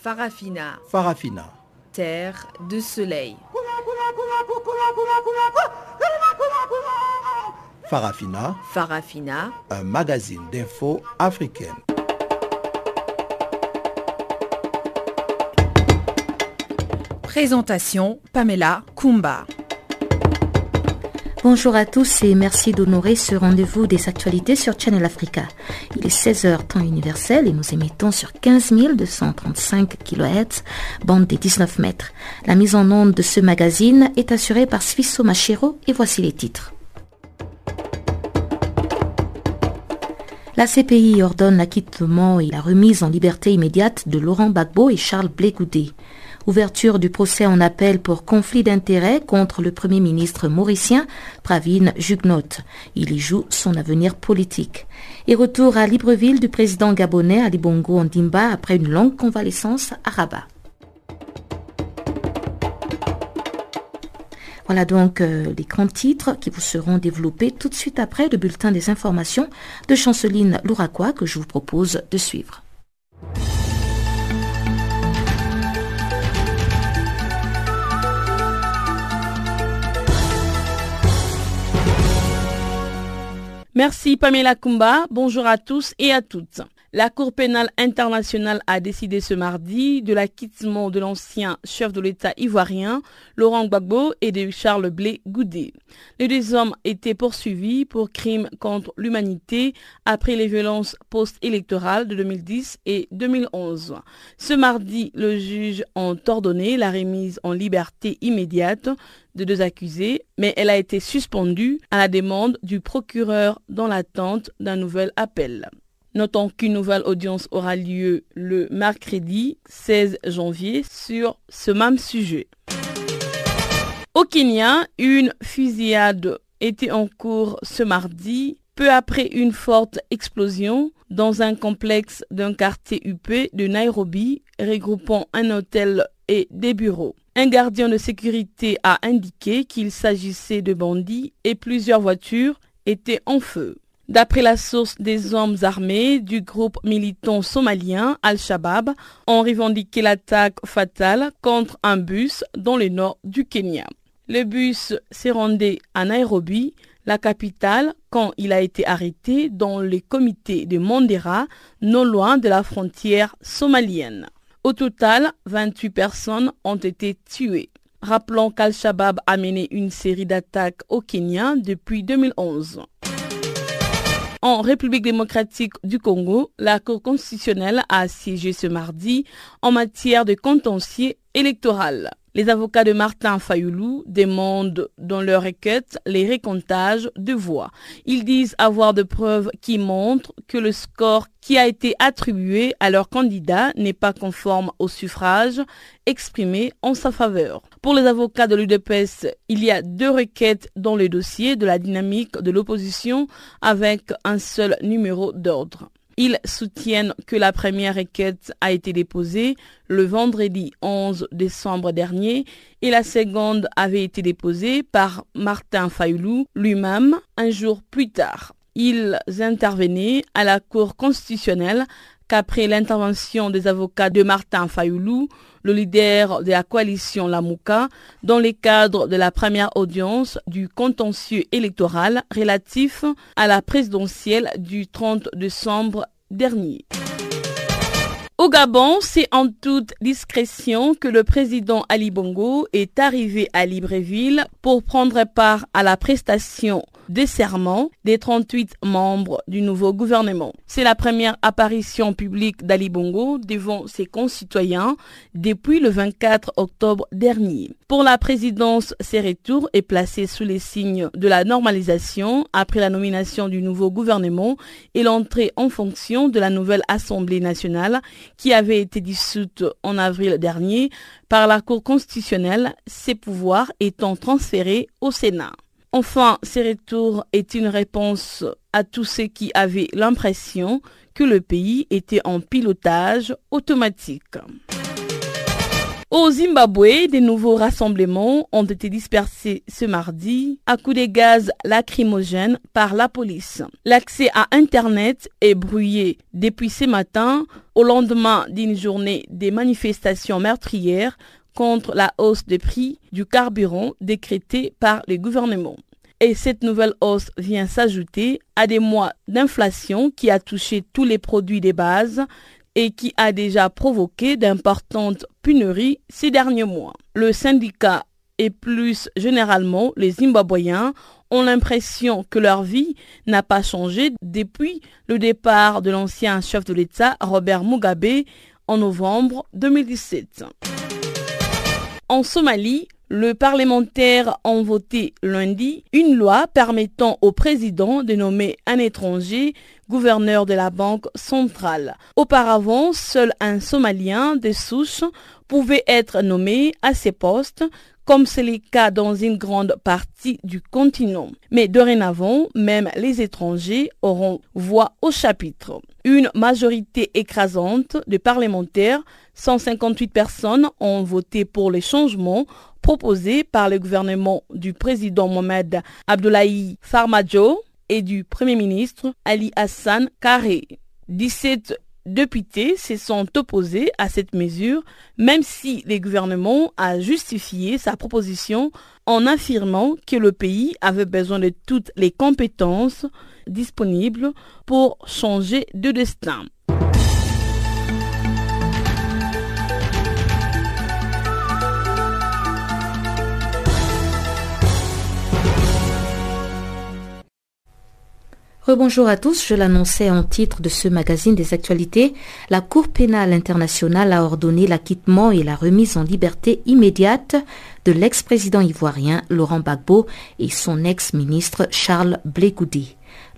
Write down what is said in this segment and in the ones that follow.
Farafina. Farafina. Terre de soleil. Farafina. Farafina. Un magazine d'infos africaine. Présentation Pamela Kumba. Bonjour à tous et merci d'honorer ce rendez-vous des actualités sur Channel Africa. Il est 16h temps universel et nous émettons sur 15 235 kHz, bande des 19 mètres. La mise en onde de ce magazine est assurée par Sfisso Machero et voici les titres. La CPI ordonne l'acquittement et la remise en liberté immédiate de Laurent Gbagbo et Charles Blé Ouverture du procès en appel pour conflit d'intérêts contre le Premier ministre mauricien Pravin Jugnot. Il y joue son avenir politique. Et retour à Libreville du président gabonais Ali Bongo Ondimba après une longue convalescence à Rabat. Voilà donc euh, les grands titres qui vous seront développés tout de suite après le bulletin des informations de Chanceline Louraquois que je vous propose de suivre. Merci Pamela Kumba. Bonjour à tous et à toutes. La Cour pénale internationale a décidé ce mardi de l'acquittement de l'ancien chef de l'État ivoirien Laurent Gbagbo et de Charles Blé Goudé. Les deux hommes étaient poursuivis pour crimes contre l'humanité après les violences post-électorales de 2010 et 2011. Ce mardi, le juge a ordonné la remise en liberté immédiate de deux accusés, mais elle a été suspendue à la demande du procureur dans l'attente d'un nouvel appel. Notons qu'une nouvelle audience aura lieu le mercredi 16 janvier sur ce même sujet. Au Kenya, une fusillade était en cours ce mardi, peu après une forte explosion dans un complexe d'un quartier UP de Nairobi regroupant un hôtel et des bureaux. Un gardien de sécurité a indiqué qu'il s'agissait de bandits et plusieurs voitures étaient en feu. D'après la source des hommes armés du groupe militant somalien Al-Shabaab, ont revendiqué l'attaque fatale contre un bus dans le nord du Kenya. Le bus s'est rendu à Nairobi, la capitale, quand il a été arrêté dans le comité de Mandera, non loin de la frontière somalienne. Au total, 28 personnes ont été tuées. Rappelons qu'Al-Shabaab a mené une série d'attaques au Kenya depuis 2011. En République démocratique du Congo, la Cour constitutionnelle a siégé ce mardi en matière de contentieux électoral. Les avocats de Martin Fayoulou demandent dans leur requête les récomptages de voix. Ils disent avoir de preuves qui montrent que le score qui a été attribué à leur candidat n'est pas conforme au suffrage exprimé en sa faveur. Pour les avocats de l'UDPS, il y a deux requêtes dans le dossier de la dynamique de l'opposition avec un seul numéro d'ordre. Ils soutiennent que la première requête a été déposée le vendredi 11 décembre dernier et la seconde avait été déposée par Martin Fayoulou lui-même un jour plus tard. Ils intervenaient à la Cour constitutionnelle qu'après l'intervention des avocats de Martin Fayoulou, le leader de la coalition Lamouka, dans le cadre de la première audience du contentieux électoral relatif à la présidentielle du 30 décembre dernier. Au Gabon, c'est en toute discrétion que le président Ali Bongo est arrivé à Libreville pour prendre part à la prestation des serments des 38 membres du nouveau gouvernement. C'est la première apparition publique d'Ali Bongo devant ses concitoyens depuis le 24 octobre dernier. Pour la présidence, ses retours est placé sous les signes de la normalisation après la nomination du nouveau gouvernement et l'entrée en fonction de la nouvelle Assemblée nationale qui avait été dissoute en avril dernier par la Cour constitutionnelle, ses pouvoirs étant transférés au Sénat. Enfin, ces retours est une réponse à tous ceux qui avaient l'impression que le pays était en pilotage automatique. Au Zimbabwe, des nouveaux rassemblements ont été dispersés ce mardi à coups de gaz lacrymogènes par la police. L'accès à Internet est brouillé depuis ce matin au lendemain d'une journée des manifestations meurtrières contre la hausse des prix du carburant décrétée par le gouvernement. Et cette nouvelle hausse vient s'ajouter à des mois d'inflation qui a touché tous les produits des bases et qui a déjà provoqué d'importantes pénuries ces derniers mois. Le syndicat et plus généralement les Zimbabwéens ont l'impression que leur vie n'a pas changé depuis le départ de l'ancien chef de l'État Robert Mugabe en novembre 2017. En Somalie, le parlementaire ont voté lundi une loi permettant au président de nommer un étranger gouverneur de la Banque centrale. Auparavant, seul un Somalien de souche pouvait être nommé à ces postes, comme c'est le cas dans une grande partie du continent. Mais dorénavant, même les étrangers auront voix au chapitre. Une majorité écrasante de parlementaires, 158 personnes, ont voté pour les changements proposés par le gouvernement du président Mohamed Abdullahi Farmajo et du Premier ministre Ali Hassan Karé. 17 députés se sont opposés à cette mesure, même si le gouvernement a justifié sa proposition en affirmant que le pays avait besoin de toutes les compétences disponibles pour changer de destin. Rebonjour à tous, je l'annonçais en titre de ce magazine des actualités. La Cour pénale internationale a ordonné l'acquittement et la remise en liberté immédiate de l'ex-président ivoirien Laurent Gbagbo et son ex-ministre Charles Blé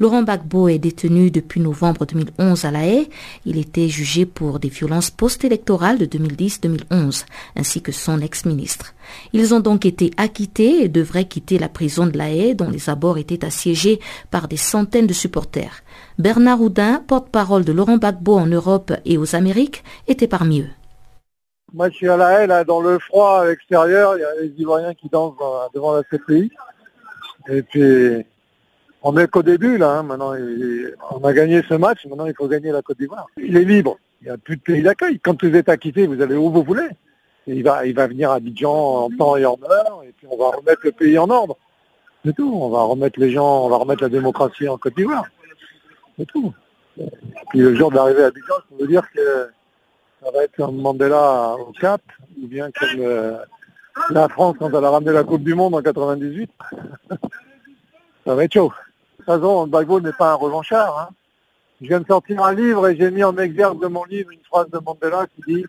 Laurent Gbagbo est détenu depuis novembre 2011 à La Haye. Il était jugé pour des violences post-électorales de 2010-2011, ainsi que son ex-ministre. Ils ont donc été acquittés et devraient quitter la prison de La Haye, dont les abords étaient assiégés par des centaines de supporters. Bernard Houdin, porte-parole de Laurent Gbagbo en Europe et aux Amériques, était parmi eux. Moi, je suis à La là, dans le froid à l'extérieur. Il y a les Ivoiriens qui dansent devant la CPI. On n'est qu'au début, là. Hein. Maintenant, on a gagné ce match. Maintenant, il faut gagner la Côte d'Ivoire. Il est libre. Il n'y a plus de pays d'accueil. Quand vous êtes acquitté, vous allez où vous voulez. il va, il va venir à Abidjan en temps et en heure. Et puis, on va remettre le pays en ordre. C'est tout. On va remettre les gens, on va remettre la démocratie en Côte d'Ivoire. C'est tout. Puis, le jour d'arriver à Abidjan, ça veut dire que ça va être un Mandela au Cap, ou bien comme euh, la France quand elle a ramené la Coupe du Monde en 98. ça va être chaud toute façon, Bagbo n'est pas un revanchard. Hein. Je viens de sortir un livre et j'ai mis en exergue de mon livre une phrase de Mandela qui dit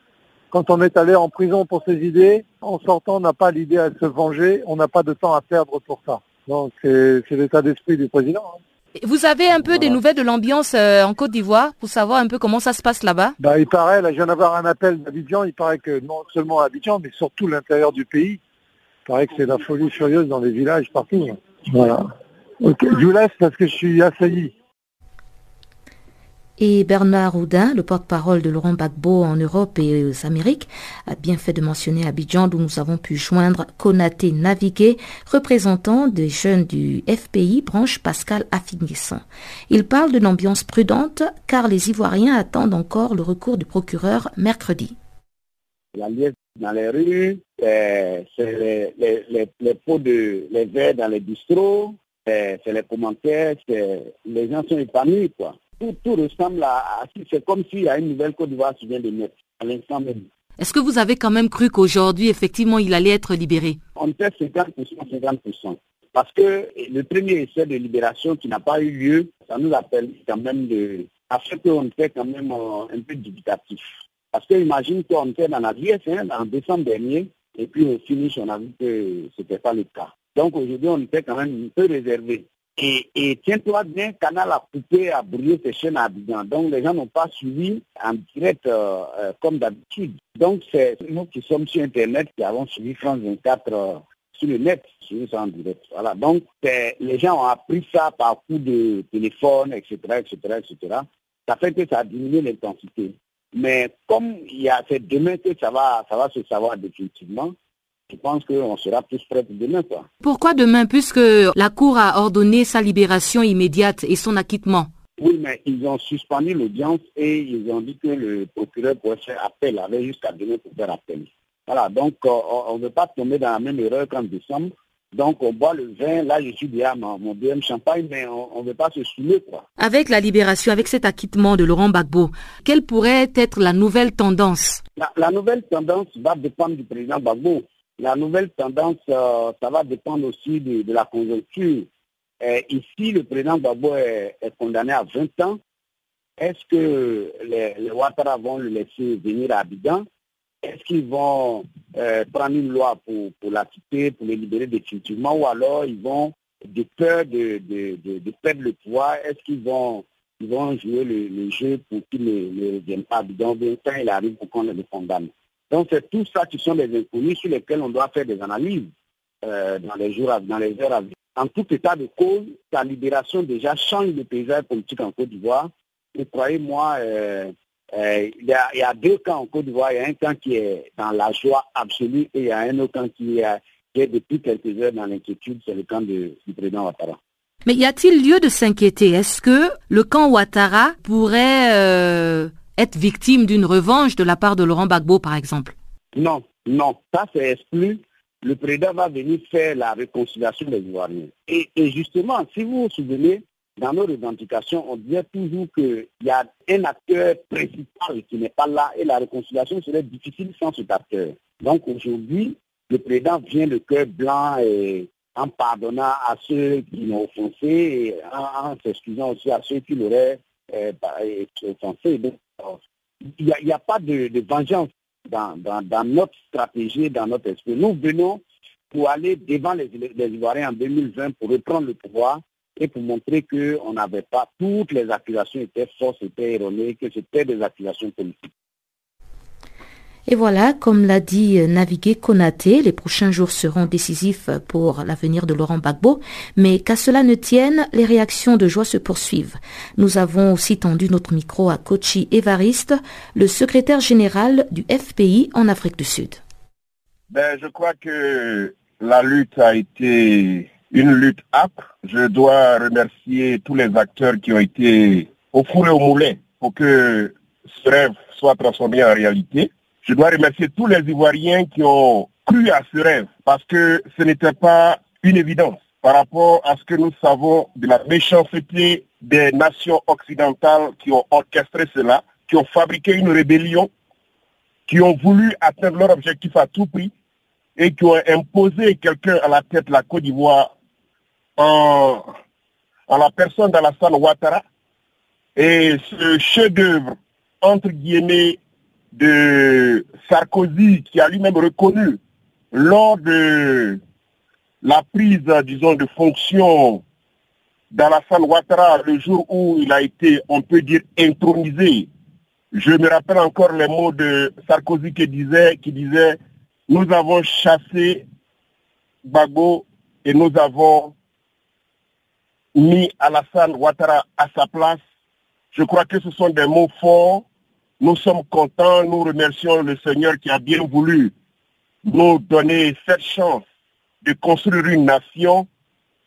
quand on est allé en prison pour ses idées, en sortant, on n'a pas l'idée à se venger, on n'a pas de temps à perdre pour ça. Donc c'est l'état d'esprit du président. Hein. Vous avez un peu des nouvelles de l'ambiance euh, en Côte d'Ivoire pour savoir un peu comment ça se passe là-bas? Bah, Il paraît, là je viens d'avoir un appel d'Abidjan, il paraît que non seulement à Abidjan, mais surtout l'intérieur du pays, il paraît que c'est la folie furieuse dans les villages partout. Voilà. Ok, je vous laisse parce que je suis assailli. Et Bernard Houdin, le porte-parole de Laurent Gbagbo en Europe et aux Amériques, a bien fait de mentionner Abidjan où nous avons pu joindre Konaté Navigué, représentant des jeunes du FPI, branche Pascal Affinisson. Il parle d'une ambiance prudente car les Ivoiriens attendent encore le recours du procureur mercredi. La liesse dans les rues, c'est les, les, pots de les verres dans les bistrots, c'est les commentaires, les gens sont épanouis, quoi. Tout, tout ressemble à, c'est comme s'il y a une nouvelle Côte d'Ivoire qui vient de naître, à l'instant même. Est-ce que vous avez quand même cru qu'aujourd'hui, effectivement, il allait être libéré? On fait 50%, 50%. Parce que le premier essai de libération qui n'a pas eu lieu, ça nous appelle quand même de... à ce qu'on fait quand même euh, un peu dubitatif. Parce que imagine qu'on était dans la VSN en décembre dernier, et puis au finish, on a vu que ce n'était pas le cas. Donc aujourd'hui, on était quand même un peu réservé. Et, tiens-toi bien, Canal a coupé, a brûlé ses chaînes à Abidjan. Donc les gens n'ont pas suivi en direct euh, euh, comme d'habitude. Donc c'est nous qui sommes sur Internet qui avons suivi France 24 euh, sur le net, ça en direct. Voilà. Donc les gens ont appris ça par coup de téléphone, etc., etc., etc. Ça fait que ça a diminué l'intensité. Mais comme il y a, c'est demain que ça va, ça va se savoir définitivement, je pense qu'on sera prêts pour demain. Quoi. Pourquoi demain Puisque la Cour a ordonné sa libération immédiate et son acquittement? Oui, mais ils ont suspendu l'audience et ils ont dit que le procureur pourrait faire appel, avait jusqu'à demain pour faire appel. Voilà, donc euh, on ne veut pas tomber dans la même erreur qu'en décembre. Donc on boit le vin, là je suis déjà mon, mon deuxième champagne, mais on ne veut pas se saouler. Quoi. Avec la libération, avec cet acquittement de Laurent Gbagbo, quelle pourrait être la nouvelle tendance? La, la, nouvelle tendance va dépendre du président Gbagbo. La nouvelle tendance, euh, ça va dépendre aussi de, la conjoncture. Euh, ici, le président Gbagbo est, condamné à 20 ans. Est-ce que les, Ouattara vont le laisser venir à Abidjan? Est-ce qu'ils vont euh, prendre une loi pour, pour la quitter, pour les libérer définitivement, ou alors ils vont, de peur de, perdre le pouvoir, est-ce qu'ils vont, ils vont jouer le, le jeu pour qu'ils ne, ne reviennent pas Donc, quand il arrive pour qu'on le condamne? Donc, c'est tout ça qui sont des inconnus sur lesquels on doit faire des analyses euh, dans les jours, dans les heures à venir. En tout état de cause, sa libération déjà change le paysage politique en Côte d'Ivoire. Et croyez-moi, euh, euh, il, y a, deux camps en Côte d'Ivoire. Il y a un camp qui est dans la joie absolue et il y a un autre camp qui est, depuis quelques heures dans l'inquiétude. C'est le camp du président Ouattara. Mais y a-t-il lieu de s'inquiéter? Est-ce que le camp Ouattara pourrait être victime d'une revanche de la part de Laurent Gbagbo, par exemple Non, non. Ça, c'est exclu. Le président va venir faire la réconciliation des Ivoiriens. Et, justement, si vous vous souvenez, dans nos revendications, on disait toujours qu'il y a un acteur principal qui n'est pas là et la réconciliation serait difficile sans cet acteur. Donc aujourd'hui, le président vient le cœur blanc et en pardonnant à ceux qui l'ont offensé et en, s'excusant aussi à ceux qui l'auraient euh, offensé. Donc, il n'y a, pas de, vengeance dans, notre stratégie, dans notre esprit. Nous venons pour aller devant les, les Ivoiriens en 2020 pour reprendre le pouvoir et pour montrer qu'on n'avait pas, toutes les accusations étaient fausses, étaient erronées, que c'était des accusations politiques. Et voilà, comme l'a dit Navigué Konaté, les prochains jours seront décisifs pour l'avenir de Laurent Gbagbo, mais qu'à cela ne tienne, les réactions de joie se poursuivent. Nous avons aussi tendu notre micro à Kochi Evariste, le secrétaire général du FPI en Afrique du Sud. Ben, je crois que la lutte a été une lutte âpre. Je dois remercier tous les acteurs qui ont été au four et au moulin pour que ce rêve soit transformé en réalité. Je dois remercier tous les Ivoiriens qui ont cru à ce rêve parce que ce n'était pas une évidence par rapport à ce que nous savons de la méchanceté des nations occidentales qui ont orchestré cela, qui ont fabriqué une rébellion, qui ont voulu atteindre leur objectif à tout prix et qui ont imposé quelqu'un à la tête de la Côte d'Ivoire en, la personne d'Alassane Ouattara. Et ce chef-d'œuvre, entre guillemets, de Sarkozy, qui a lui-même reconnu lors de la prise, disons, de fonction d'Alassane Ouattara, le jour où il a été, on peut dire, intronisé. Je me rappelle encore les mots de Sarkozy qui disait, qui disait, nous avons chassé Bago et nous avons mis Alassane Ouattara à sa place. Je crois que ce sont des mots forts. Nous sommes contents, nous remercions le Seigneur qui a bien voulu nous donner cette chance de construire une nation.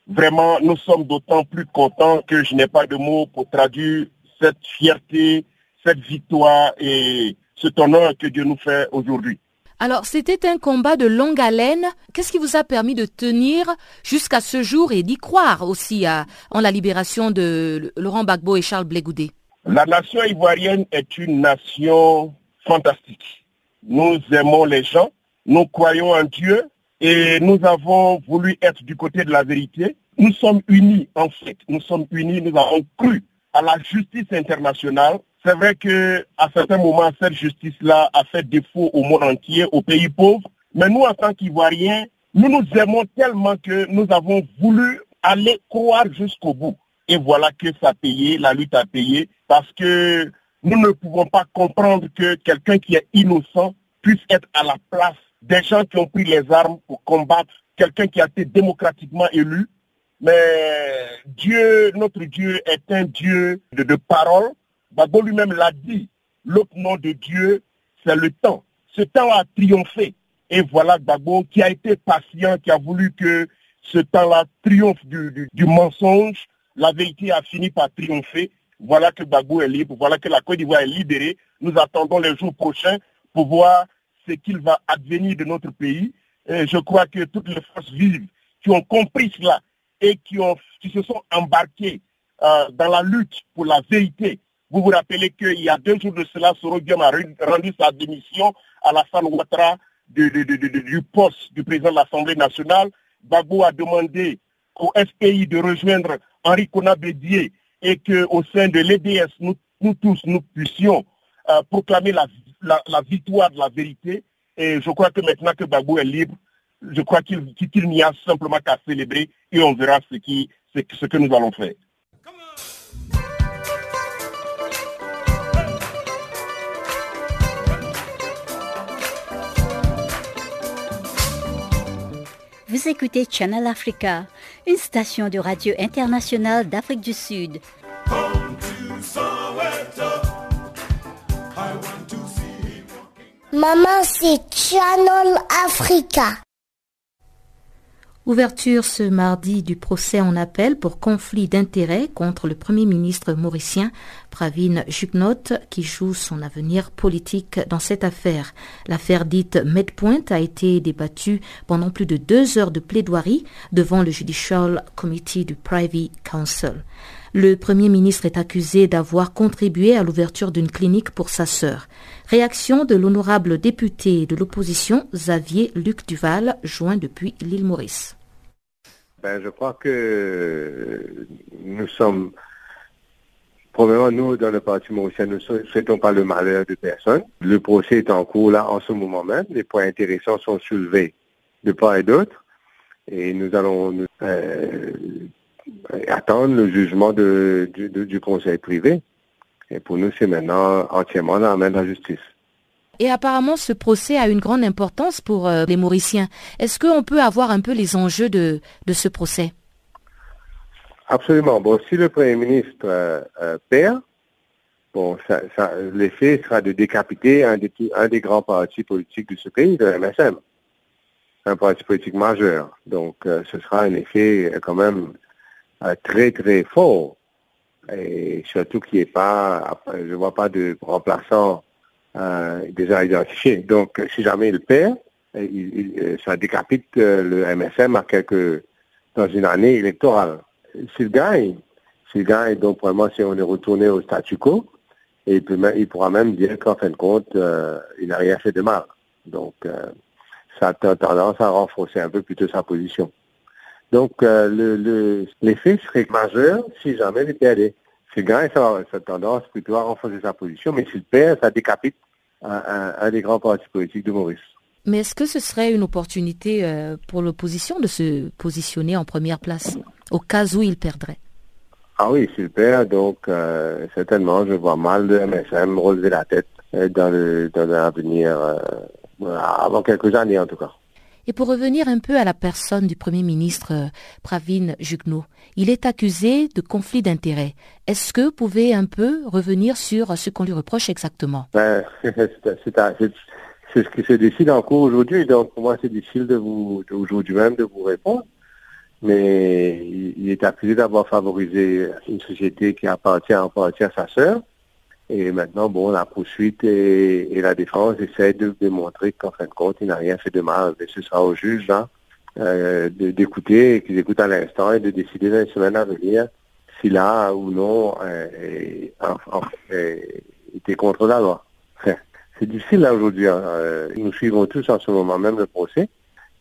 Vraiment, nous sommes d'autant plus contents que je n'ai pas de mots pour traduire cette fierté, cette victoire et cet honneur que Dieu nous fait aujourd'hui. Alors, c'était un combat de longue haleine. Qu'est-ce qui vous a permis de tenir jusqu'à ce jour et d'y croire aussi à, en la libération de Laurent Gbagbo et Charles Blé-Goudé? La nation ivoirienne est une nation fantastique. Nous aimons les gens, nous croyons en Dieu et nous avons voulu être du côté de la vérité. Nous sommes unis, en fait. Nous sommes unis, nous avons cru à la justice internationale c'est vrai que à certains moments, cette justice-là a fait défaut au monde entier, aux pays pauvres. Mais nous, en tant qu'Ivoiriens, nous nous aimons tellement que nous avons voulu aller croire jusqu'au bout. Et voilà que ça a payé, la lutte a payé, parce que nous ne pouvons pas comprendre que quelqu'un qui est innocent puisse être à la place des gens qui ont pris les armes pour combattre quelqu'un qui a été démocratiquement élu. Mais Dieu, notre Dieu, est un Dieu de, parole. Babo lui-même l'a dit. l'autre nom de Dieu, c'est le temps. Ce temps a triomphé. Et voilà Gbagbo qui a été patient, qui a voulu que ce temps-là triomphe du, mensonge. La vérité a fini par triompher. Voilà que Gbagbo est libre. Voilà que la Côte d'Ivoire est libérée. Nous attendons les jours prochains pour voir ce qu'il va advenir de notre pays. Je crois que toutes les forces vives qui ont compris cela et qui, se sont embarquées euh, dans la lutte pour la vérité. Vous vous rappelez qu'il y a deux jours de cela, Soro a rendu sa démission à la Ouattara du poste du président de l'Assemblée nationale. Babou a demandé au FPI de rejoindre Henri Bédier et qu'au sein de l'EDS, nous, tous, nous puissions euh, proclamer la, victoire de la vérité. Et je crois que maintenant que Babou est libre, je crois qu'il n'y a simplement qu'à célébrer et on verra ce, qui, ce que nous allons faire. Vous écoutez Channel Africa, une station de radio internationale d'Afrique du Sud. Maman, c'est Channel Africa. Ouverture ce mardi du procès en appel pour conflit d'intérêts contre le Premier ministre mauricien Pravin Juknot qui joue son avenir politique dans cette affaire. L'affaire dite Medpoint a été débattue pendant plus de deux heures de plaidoirie devant le Judicial Committee du Privy Council. Le Premier ministre est accusé d'avoir contribué à l'ouverture d'une clinique pour sa sœur. Réaction de l'honorable député de l'opposition Xavier Luc Duval, joint depuis l'île Maurice. Ben, je crois que nous sommes, probablement nous, dans le Parti mauricien, nous ne souhaitons pas le malheur de personne. Le procès est en cours là en ce moment même. Les points intéressants sont soulevés de part et d'autre. Et nous allons euh, attendre le jugement du, du conseil privé. Et pour nous, c'est maintenant entièrement dans la main de la justice. Et apparemment, ce procès a une grande importance pour euh, les Mauriciens. Est-ce qu'on peut avoir un peu les enjeux de, de ce procès? Absolument. Bon, si le Premier ministre euh, euh, perd, bon, l'effet sera de décapiter un des, un des grands partis politiques de ce pays, le MSM, un parti politique majeur. Donc, ce sera un effet quand même très, très fort et surtout qu'il n'y ait pas, je ne vois pas de remplaçant euh, déjà identifié. Donc, si jamais il perd, ça décapite euh, le MSM à quelque, dans une année électorale. S'il gagne, s'il gagne, donc vraiment, si on est retourné au statu quo, il, peut, il pourra même dire qu'en fin de compte, euh, il n'a rien fait de mal. Donc, euh, ça a tendance à renforcer un peu plutôt sa position. Donc, euh, le, l'effet serait majeur si jamais il perdait. S'il gagne, ça, a tendance plutôt à renforcer sa position, mais s'il perd, ça décapite un, des grands partis politiques de Maurice. Mais est-ce que ce serait une opportunité euh, pour l'opposition de se positionner en première place, au cas où il perdrait? Ah oui, s'il perd, donc euh, certainement, je vois mal le MSM relever la tête dans l'avenir, avant quelques années en tout cas. Et pour revenir un peu à la personne du Premier ministre euh, Pravin Jugno, il est accusé de conflit d'intérêts. Est-ce que vous pouvez un peu revenir sur ce qu'on lui reproche exactement? Ben, C'est ce qui se décide en cours aujourd'hui, donc pour moi c'est difficile de vous aujourd'hui même de vous répondre. Mais il est accusé d'avoir favorisé une société qui appartient en partie à sa sœur et maintenant, bon, la poursuite et, la défense essaient de démontrer qu'en fin de compte, il n'a rien fait de mal. Mais ce sera au juge là, euh, d'écouter, qu'ils écoutent à l'instant et de décider dans les semaines à venir s'il a ou non euh, été contre la loi. C'est difficile là aujourd'hui. Hein. Euh, nous suivons tous en ce moment même le procès.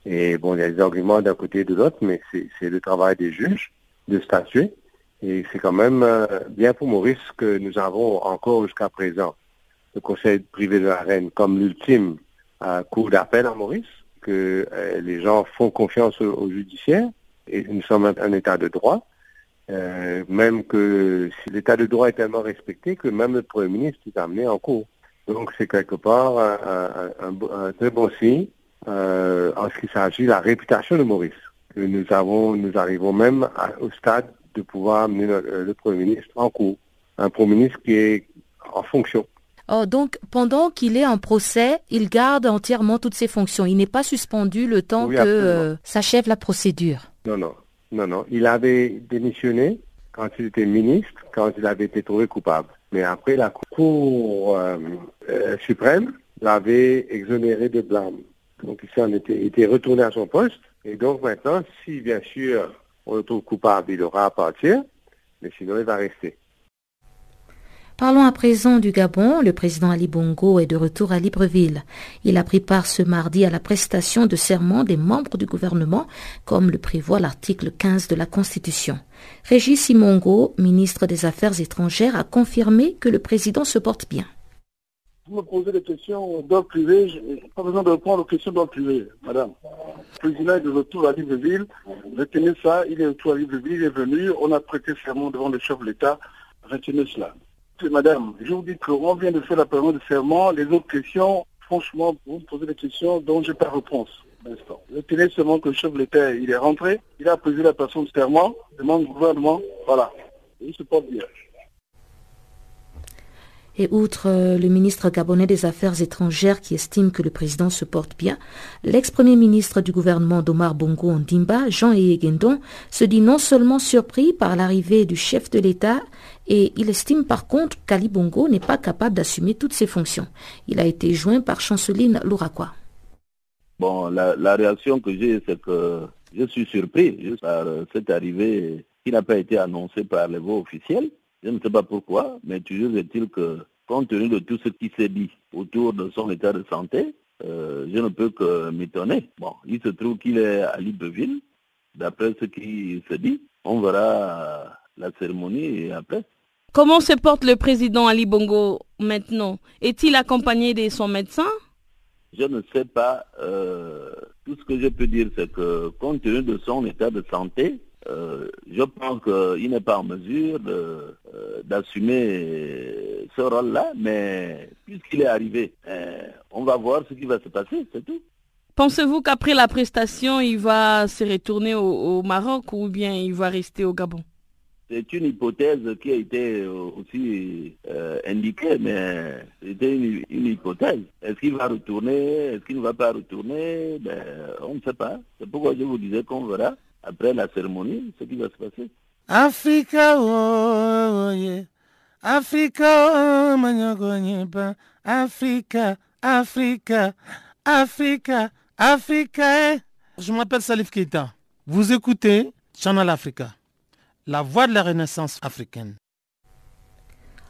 Et bon, il y a des arguments d'un côté et de l'autre, mais c'est le travail des juges de statuer. Et c'est quand même euh, bien pour Maurice que nous avons encore jusqu'à présent le Conseil privé de la Reine comme l'ultime euh, cour d'appel à Maurice, que euh, les gens font confiance au, judiciaire et nous sommes un, État de droit. même que l'état de droit est tellement respecté que même le Premier ministre est amené en cours. Donc c'est quelque part un, très bon signe en ce qui s'agit de la réputation de Maurice. Que nous avons, nous arrivons même au stade de pouvoir amener le, Premier ministre en cours. Un Premier ministre qui est en fonction. Oh, donc, pendant qu'il est en procès, il garde entièrement toutes ses fonctions. Il n'est pas suspendu le temps Oui, que euh, s'achève la procédure. Non, non, non, non. Il avait démissionné quand il était ministre, quand il avait été trouvé coupable. Mais après, la Cour euh, euh, suprême l'avait exonéré de blâme. Donc, il s'en était retourné à son poste. Et donc, maintenant, si bien sûr on le trouve coupable, il aura à partir, mais sinon, il va rester. Parlons à présent du Gabon. Le président Ali Bongo est de retour à Libreville. Il a pris part ce mardi à la prestation de serment des membres du gouvernement, comme le prévoit l'article 15 de la Constitution. Régis Simongo, ministre des Affaires étrangères, a confirmé que le président se porte bien. Vous me posez des questions d'ordre privé, je n'ai pas besoin de répondre aux questions d'ordre privé, madame. Le président est de retour à Libreville, retenez ça, il est retour à Libreville, il est venu, on a prêté serment devant le chef de l'État, retenez cela. Madame, je vous dis qu'on vient de faire la paiement de serment, les autres questions, franchement, vous me posez des questions dont je n'ai pas réponse. Retenez seulement que le chef de l'État, il est rentré, il a posé la personne de serment, demande au gouvernement, voilà. Il se porte bien. Et outre euh, le ministre gabonais des Affaires étrangères qui estime que le président se porte bien, l'ex-premier ministre du gouvernement d'Omar Bongo Ondimba, Jean Eyegendon, se dit non seulement surpris par l'arrivée du chef de l'État, et il estime par contre qu'Ali Bongo n'est pas capable d'assumer toutes ses fonctions. Il a été joint par Chanceline Louraquois. Bon, la, réaction que j'ai, c'est que je suis surpris par euh, cette arrivée qui n'a pas été annoncée par les voix officielles. Je ne sais pas pourquoi, mais toujours est-il que, compte tenu de tout ce qui s'est dit autour de son état de santé, euh, je ne peux que m'étonner. Bon, il se trouve qu'il est à Libreville, d'après ce qui se dit. On verra la cérémonie et après. Comment se porte le président Ali Bongo maintenant? Est-il accompagné de son médecin? Je ne sais pas. euh, tout ce que je peux dire, c'est que compte tenu de son état de santé, euh, je pense qu'il n'est pas en mesure euh, d'assumer ce rôle-là, mais puisqu'il est arrivé, euh, on va voir ce qui va se passer, c'est tout. Pensez-vous qu'après la prestation, il va se retourner au, au Maroc ou bien il va rester au Gabon? C'est une hypothèse qui a été aussi indiquée, mais c'était une, une hypothèse. Est-ce qu'il va retourner? Est-ce qu'il ne va pas retourner? Ben, On ne sait pas. C'est pourquoi je vous disais qu'on verra après la cérémonie ce qui va se passer. Africa, oh, yeah. Africa, oh. Africa, Africa, Africa, Africa. eh. Je m'appelle Salif Keita. Vous écoutez Channel Africa, la voix de la renaissance africaine.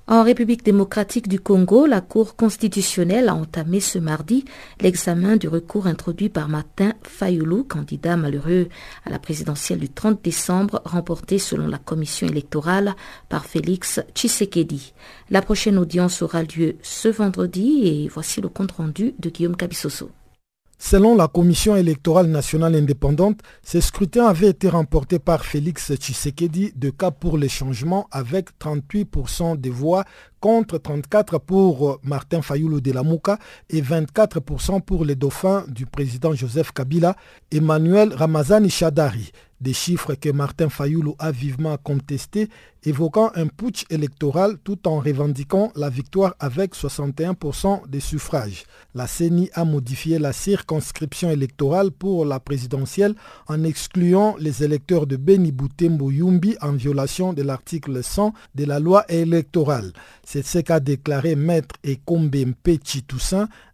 En République démocratique du Congo, la Cour constitutionnelle a entamé ce mardi l'examen du recours introduit par Martin Fayoulou, candidat malheureux à la présidentielle du 30 décembre, remporté selon la commission électorale par Félix Tshisekedi. La prochaine audience aura lieu ce vendredi et voici le compte-rendu de Guillaume Cabissoso. Selon la Commission électorale nationale indépendante, ce scrutin avait été remporté par Félix Tshisekedi de Cap pour les changements avec 38% des voix contre 34 pour Martin Fayoulou de la Mouka et 24% pour les dauphins du président Joseph Kabila, Emmanuel Ramazani Chadari. Des chiffres que Martin Fayoulou a vivement contestés, évoquant un putsch électoral tout en revendiquant la victoire avec 61% des suffrages. La CENI a modifié la circonscription électorale pour la présidentielle en excluant les électeurs de Beni Boutembo Yumbi en violation de l'article 100 de la loi électorale. C'est ce qu'a déclaré Maître Ekombe Mpechi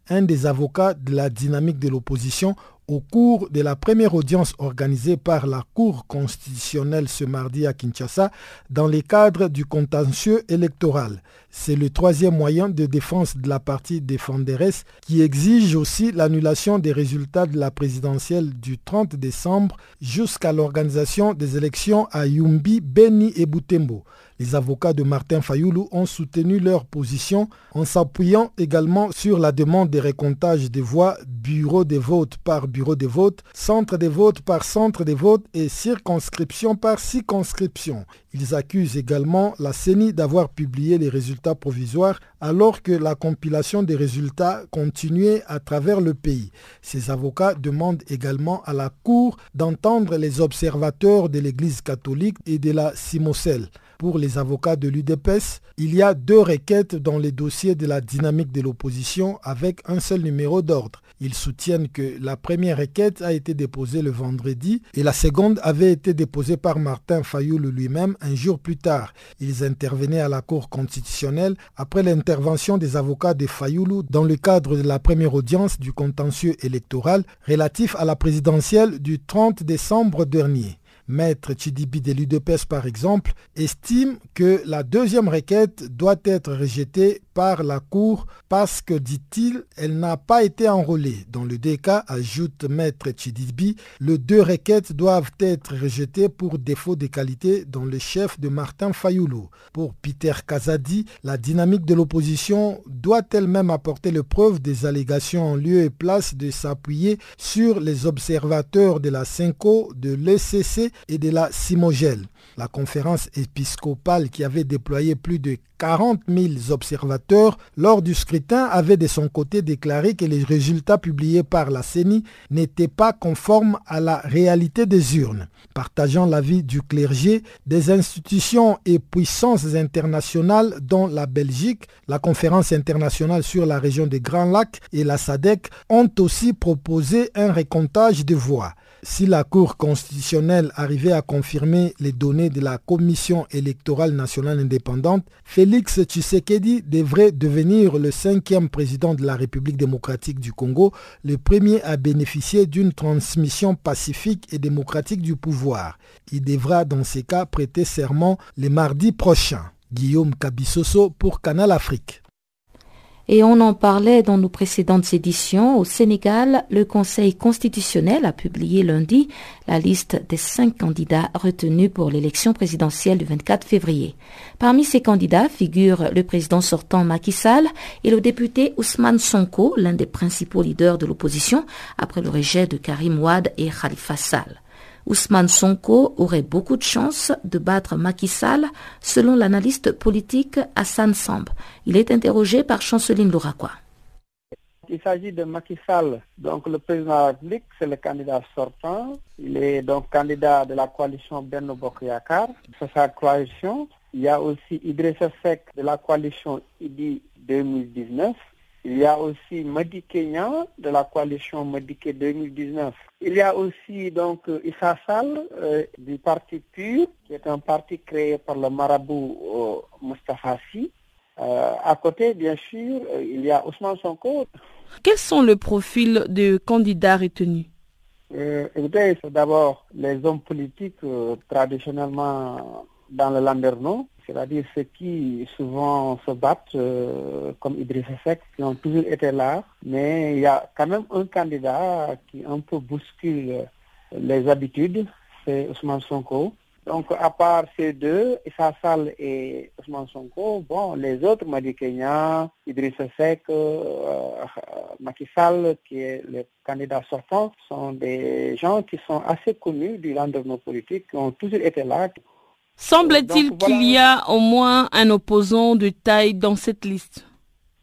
un des avocats de la dynamique de l'opposition au cours de la première audience organisée par la Cour constitutionnelle ce mardi à Kinshasa dans le cadre du contentieux électoral. C'est le troisième moyen de défense de la partie défenderesse qui exige aussi l'annulation des résultats de la présidentielle du 30 décembre jusqu'à l'organisation des élections à Yumbi, Beni et Butembo. Les avocats de Martin Fayoulou ont soutenu leur position en s'appuyant également sur la demande de récomptage des voix bureau de vote par bureau de vote, centre de vote par centre de vote et circonscription par circonscription. Ils accusent également la CENI d'avoir publié les résultats provisoires alors que la compilation des résultats continuait à travers le pays. Ces avocats demandent également à la Cour d'entendre les observateurs de l'Église catholique et de la Simocelle. Pour les avocats de l'UDPS, il y a deux requêtes dans les dossiers de la dynamique de l'opposition avec un seul numéro d'ordre. Ils soutiennent que la première requête a été déposée le vendredi et la seconde avait été déposée par Martin Fayoul lui-même un jour plus tard. Ils intervenaient à la Cour constitutionnelle après l'intervention des avocats de Fayoulou dans le cadre de la première audience du contentieux électoral relatif à la présidentielle du 30 décembre dernier. Maître Chidibi de l'UDPS, par exemple, estime que la deuxième requête doit être rejetée par la Cour parce que, dit-il, elle n'a pas été enrôlée. Dans le cas, ajoute Maître Chidibi, les deux requêtes doivent être rejetées pour défaut de qualité dans le chef de Martin Fayoulou. Pour Peter Kazadi, la dynamique de l'opposition doit elle-même apporter le preuve des allégations en lieu et place de s'appuyer sur les observateurs de la CINCO, de l'ECC et de la Simogel. La conférence épiscopale qui avait déployé plus de 40 000 observateurs lors du scrutin avait de son côté déclaré que les résultats publiés par la CENI n'étaient pas conformes à la réalité des urnes. Partageant l'avis du clergé, des institutions et puissances internationales dont la Belgique, la Conférence internationale sur la région des Grands Lacs et la SADEC ont aussi proposé un récomptage de voix. Si la Cour constitutionnelle arrivait à confirmer les données de la Commission électorale nationale indépendante, Félix Tshisekedi devrait devenir le cinquième président de la République démocratique du Congo, le premier à bénéficier d'une transmission pacifique et démocratique du pouvoir. Il devra dans ces cas prêter serment les mardis prochains. Guillaume Kabisoso pour Canal Afrique. Et on en parlait dans nos précédentes éditions. Au Sénégal, le Conseil constitutionnel a publié lundi la liste des cinq candidats retenus pour l'élection présidentielle du 24 février. Parmi ces candidats figurent le président sortant Macky Sall et le député Ousmane Sonko, l'un des principaux leaders de l'opposition, après le rejet de Karim Ouad et Khalifa Sall. Ousmane Sonko aurait beaucoup de chances de battre Macky Sall, selon l'analyste politique Hassan Samb. Il est interrogé par Chanceline Louraquois. Il s'agit de Macky Sall, donc le président de la République, c'est le candidat sortant. Il est donc candidat de la coalition Benno Bokyakar, c'est sa coalition. Il y a aussi Idrissa Seck de la coalition IDI 2019. Il y a aussi Madi Kenyan de la coalition Madiké 2019. Il y a aussi donc Issa Sall euh, du parti PUR, qui est un parti créé par le marabout euh, Mustafa Si. Euh, à côté, bien sûr, il y a Ousmane Sonko. Quels sont les profils de candidats retenus? Écoutez, c'est d'abord les hommes politiques traditionnellement dans le Landerneau, c'est-à-dire ceux qui souvent se battent, euh, comme Idrissa Seck, qui ont toujours été là, mais il y a quand même un candidat qui un peu bouscule les habitudes, c'est Ousmane Sonko. Donc, à part ces deux, Issa Sall et Ousmane Sonko, bon, les autres, Madi Kenya, Idrissa Seck, euh, Macky Sall, qui est le candidat sortant, sont des gens qui sont assez connus du landerneau politique, qui ont toujours été là, Semble-t-il qu'il y a au moins un opposant de taille dans cette liste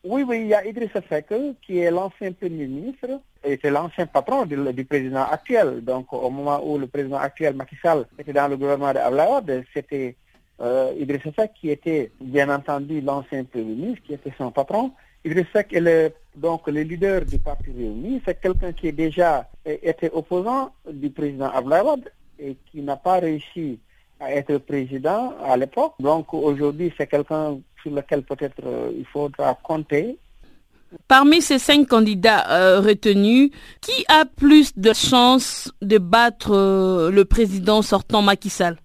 Oui, oui, il y a Idrissa Seck, qui est l'ancien Premier ministre et c'est l'ancien patron du, président actuel. Donc, au moment où le président actuel, Macky Sall, était dans le gouvernement de c'était euh, Idrissa Seck qui était, bien entendu, l'ancien Premier ministre, qui était son patron. Idrissa Seck est le, donc le leader du Parti Réuni. C'est quelqu'un qui est déjà été opposant du président Ablaïwad et qui n'a pas réussi à être président à l'époque. Donc aujourd'hui, c'est quelqu'un sur lequel peut-être euh, il faudra compter. Parmi ces cinq candidats euh, retenus, qui a plus de chances de battre euh, le président sortant Macky Sall?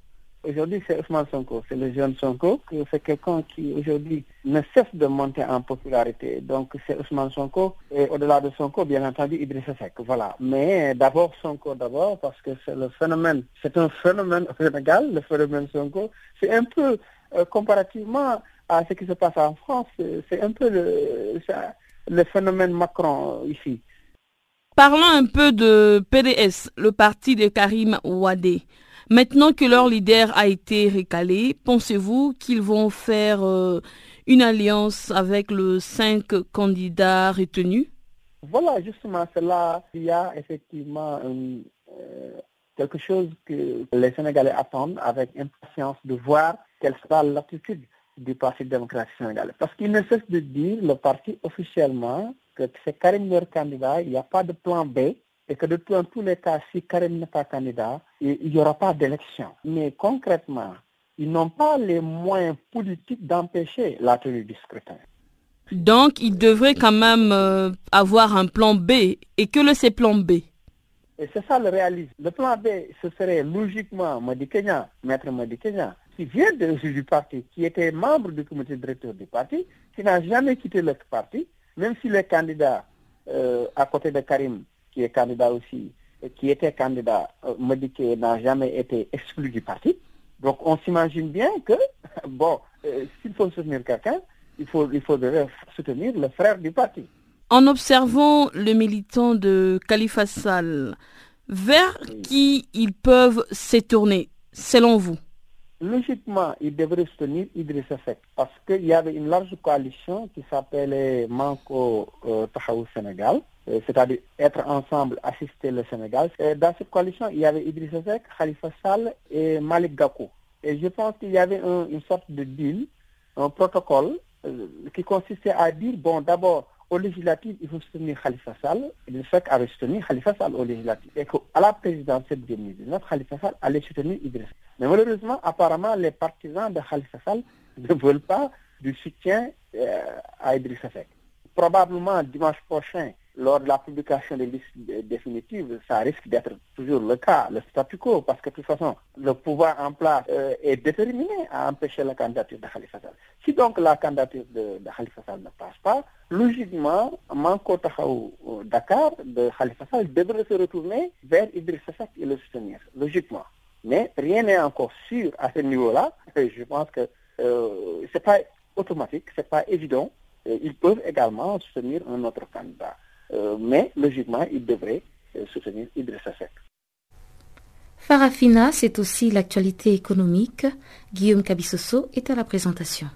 Aujourd'hui, c'est Ousmane Sonko, c'est le jeune Sonko. C'est quelqu'un qui, aujourd'hui, ne cesse de monter en popularité. Donc, c'est Ousmane Sonko. Et au-delà de Sonko, bien entendu, Idrissa Seck. Voilà. Mais d'abord Sonko, d'abord, parce que c'est le phénomène, c'est un phénomène au Sénégal, le phénomène Sonko. C'est un peu, euh, comparativement à ce qui se passe en France, c'est un peu le, le phénomène Macron ici. Parlons un peu de PDS, le parti de Karim Ouadé. Maintenant que leur leader a été recalé, pensez-vous qu'ils vont faire euh, une alliance avec les cinq candidats retenus? Voilà, justement, c'est là il y a effectivement euh, quelque chose que les Sénégalais attendent avec impatience de voir quelle sera l'attitude du Parti démocratique sénégalais. Parce qu'il ne cesse de dire, le parti officiellement, que c'est Karim leur candidat, il n'y a pas de plan B, et que de tous les cas, si Karim n'est pas candidat, il n'y aura pas d'élection. Mais concrètement, ils n'ont pas les moyens politiques d'empêcher la tenue du scrutin. Donc, ils devraient quand même euh, avoir un plan B. Et que le c'est plan B? Et c'est ça le réalisme. Le plan B, ce serait logiquement Madi Kenya, maître Madi Kenya, qui vient de, du parti, qui était membre du comité directeur du parti, qui n'a jamais quitté le parti, même si les candidats euh, à côté de Karim, qui est candidat aussi, qui était candidat, euh, Madi n'a jamais été exclu du parti. Donc on s'imagine bien que, bon, euh, s'il faut soutenir quelqu'un, il, faut, il faudrait soutenir le frère du parti. En observant le militant de Khalifa Sall, vers qui ils peuvent se tourner, selon vous? Logiquement, ils devraient soutenir Idriss Seck parce qu'il y avait une large coalition qui s'appelait Manco euh, Sénégal, euh, c'est-à-dire être ensemble, assister le Sénégal. dans cette coalition, il y avait Idriss Seck, Khalifa Sall et Malik Gakou. Et je pense qu'il y avait une sorte de deal, un protocole euh, qui consistait à dire, bon, d'abord, au législatif, il faut soutenir Khalifa Sall. Le fait avait soutenu Khalifa Sall au législatif. Et qu'à la présidentielle 2019, Khalifa Sall allait soutenir Idriss. Mais malheureusement, apparemment, les partisans de Khalifa Sall ne veulent pas du soutien euh, à Idriss Seck. Probablement, dimanche prochain, lors de la publication des listes définitives, ça risque d'être toujours le cas, le statu quo, parce que de toute façon, le pouvoir en place euh, est déterminé à empêcher la candidature de Khalifa Sall. Si donc la candidature de, Khalifa Sall ne passe pas, logiquement, Manko Tahaou euh, Dakar de Khalifa Sall devrait se retourner vers Idriss Seck et le soutenir, logiquement. Mais rien n'est encore sûr à ce niveau-là. Je pense que euh, ce n'est pas automatique, ce n'est pas évident. Ils peuvent également soutenir un autre candidat. Euh, mais logiquement, il devrait euh, soutenir Idrissa Seck. Farafina, c'est aussi l'actualité économique. Guillaume Cabissoso est à la présentation.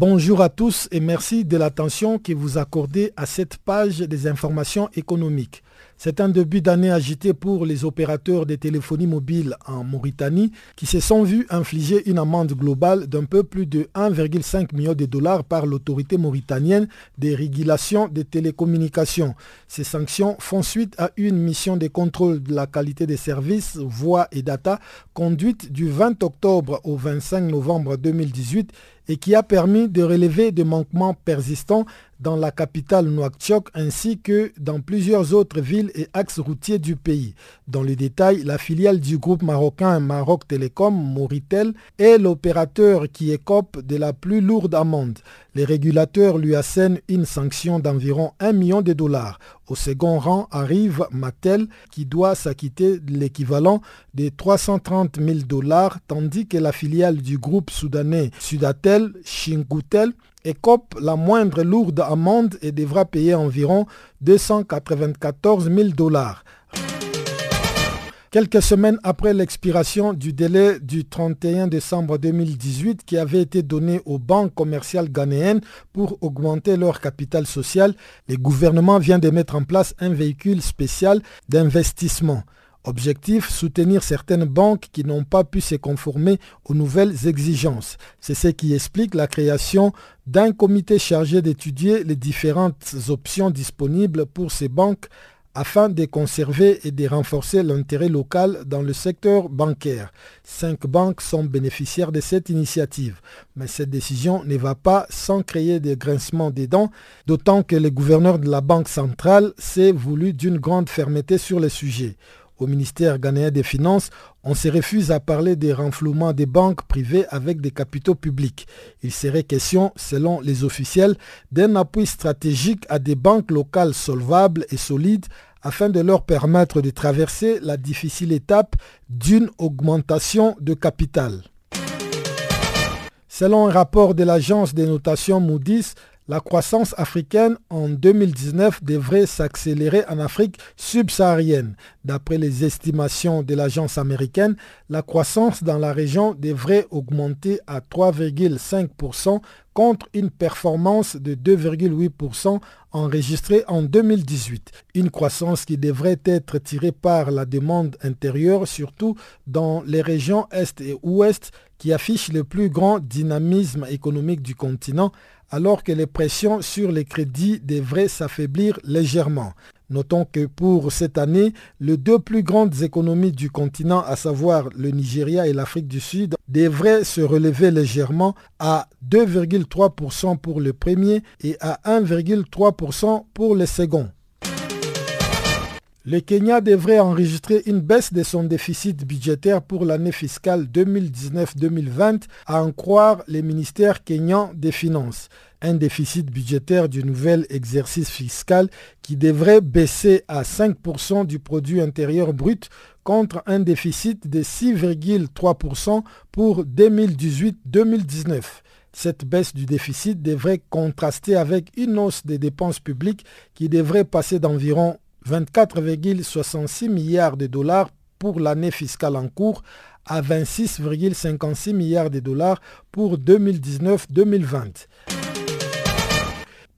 Bonjour à tous et merci de l'attention que vous accordez à cette page des informations économiques. C'est un début d'année agité pour les opérateurs de téléphonie mobile en Mauritanie qui se sont vus infliger une amende globale d'un peu plus de 1,5 million de dollars par l'autorité mauritanienne des régulations des télécommunications. Ces sanctions font suite à une mission de contrôle de la qualité des services, voix et data conduite du 20 octobre au 25 novembre 2018 et qui a permis de relever des manquements persistants dans la capitale Nouakchott ainsi que dans plusieurs autres villes et axes routiers du pays. Dans le détail, la filiale du groupe marocain Maroc Télécom, Moritel, est l'opérateur qui écope de la plus lourde amende. Les régulateurs lui assènent une sanction d'environ 1 million de dollars. Au second rang arrive Mattel qui doit s'acquitter de l'équivalent de 330 000 dollars tandis que la filiale du groupe soudanais Sudatel, Shingutel, écope la moindre lourde amende et devra payer environ 294 000 dollars. Quelques semaines après l'expiration du délai du 31 décembre 2018 qui avait été donné aux banques commerciales ghanéennes pour augmenter leur capital social, le gouvernement vient de mettre en place un véhicule spécial d'investissement. Objectif, soutenir certaines banques qui n'ont pas pu se conformer aux nouvelles exigences. C'est ce qui explique la création d'un comité chargé d'étudier les différentes options disponibles pour ces banques afin de conserver et de renforcer l'intérêt local dans le secteur bancaire. Cinq banques sont bénéficiaires de cette initiative, mais cette décision ne va pas sans créer des grincements des dents, d'autant que le gouverneur de la Banque centrale s'est voulu d'une grande fermeté sur le sujet. Au ministère ghanéen des Finances, on se refuse à parler des renflouements des banques privées avec des capitaux publics. Il serait question, selon les officiels, d'un appui stratégique à des banques locales solvables et solides afin de leur permettre de traverser la difficile étape d'une augmentation de capital. Selon un rapport de l'agence des notations Moody's, La croissance africaine en 2019 devrait s'accélérer en Afrique subsaharienne. D'après les estimations de l'agence américaine, la croissance dans la région devrait augmenter à 3,5% contre une performance de 2,8% enregistrée en 2018. Une croissance qui devrait être tirée par la demande intérieure, surtout dans les régions Est et Ouest qui affichent le plus grand dynamisme économique du continent, alors que les pressions sur les crédits devraient s'affaiblir légèrement. Notons que pour cette année, les deux plus grandes économies du continent, à savoir le Nigeria et l'Afrique du Sud, devraient se relever légèrement à 2,3% pour le premier et à 1,3% pour le second. Le Kenya devrait enregistrer une baisse de son déficit budgétaire pour l'année fiscale 2019-2020, à en croire les ministères kenyans des Finances un déficit budgétaire du nouvel exercice fiscal qui devrait baisser à 5% du produit intérieur brut contre un déficit de 6,3% pour 2018-2019. Cette baisse du déficit devrait contraster avec une hausse des dépenses publiques qui devrait passer d'environ 24,66 milliards de dollars pour l'année fiscale en cours à 26,56 milliards de dollars pour 2019-2020.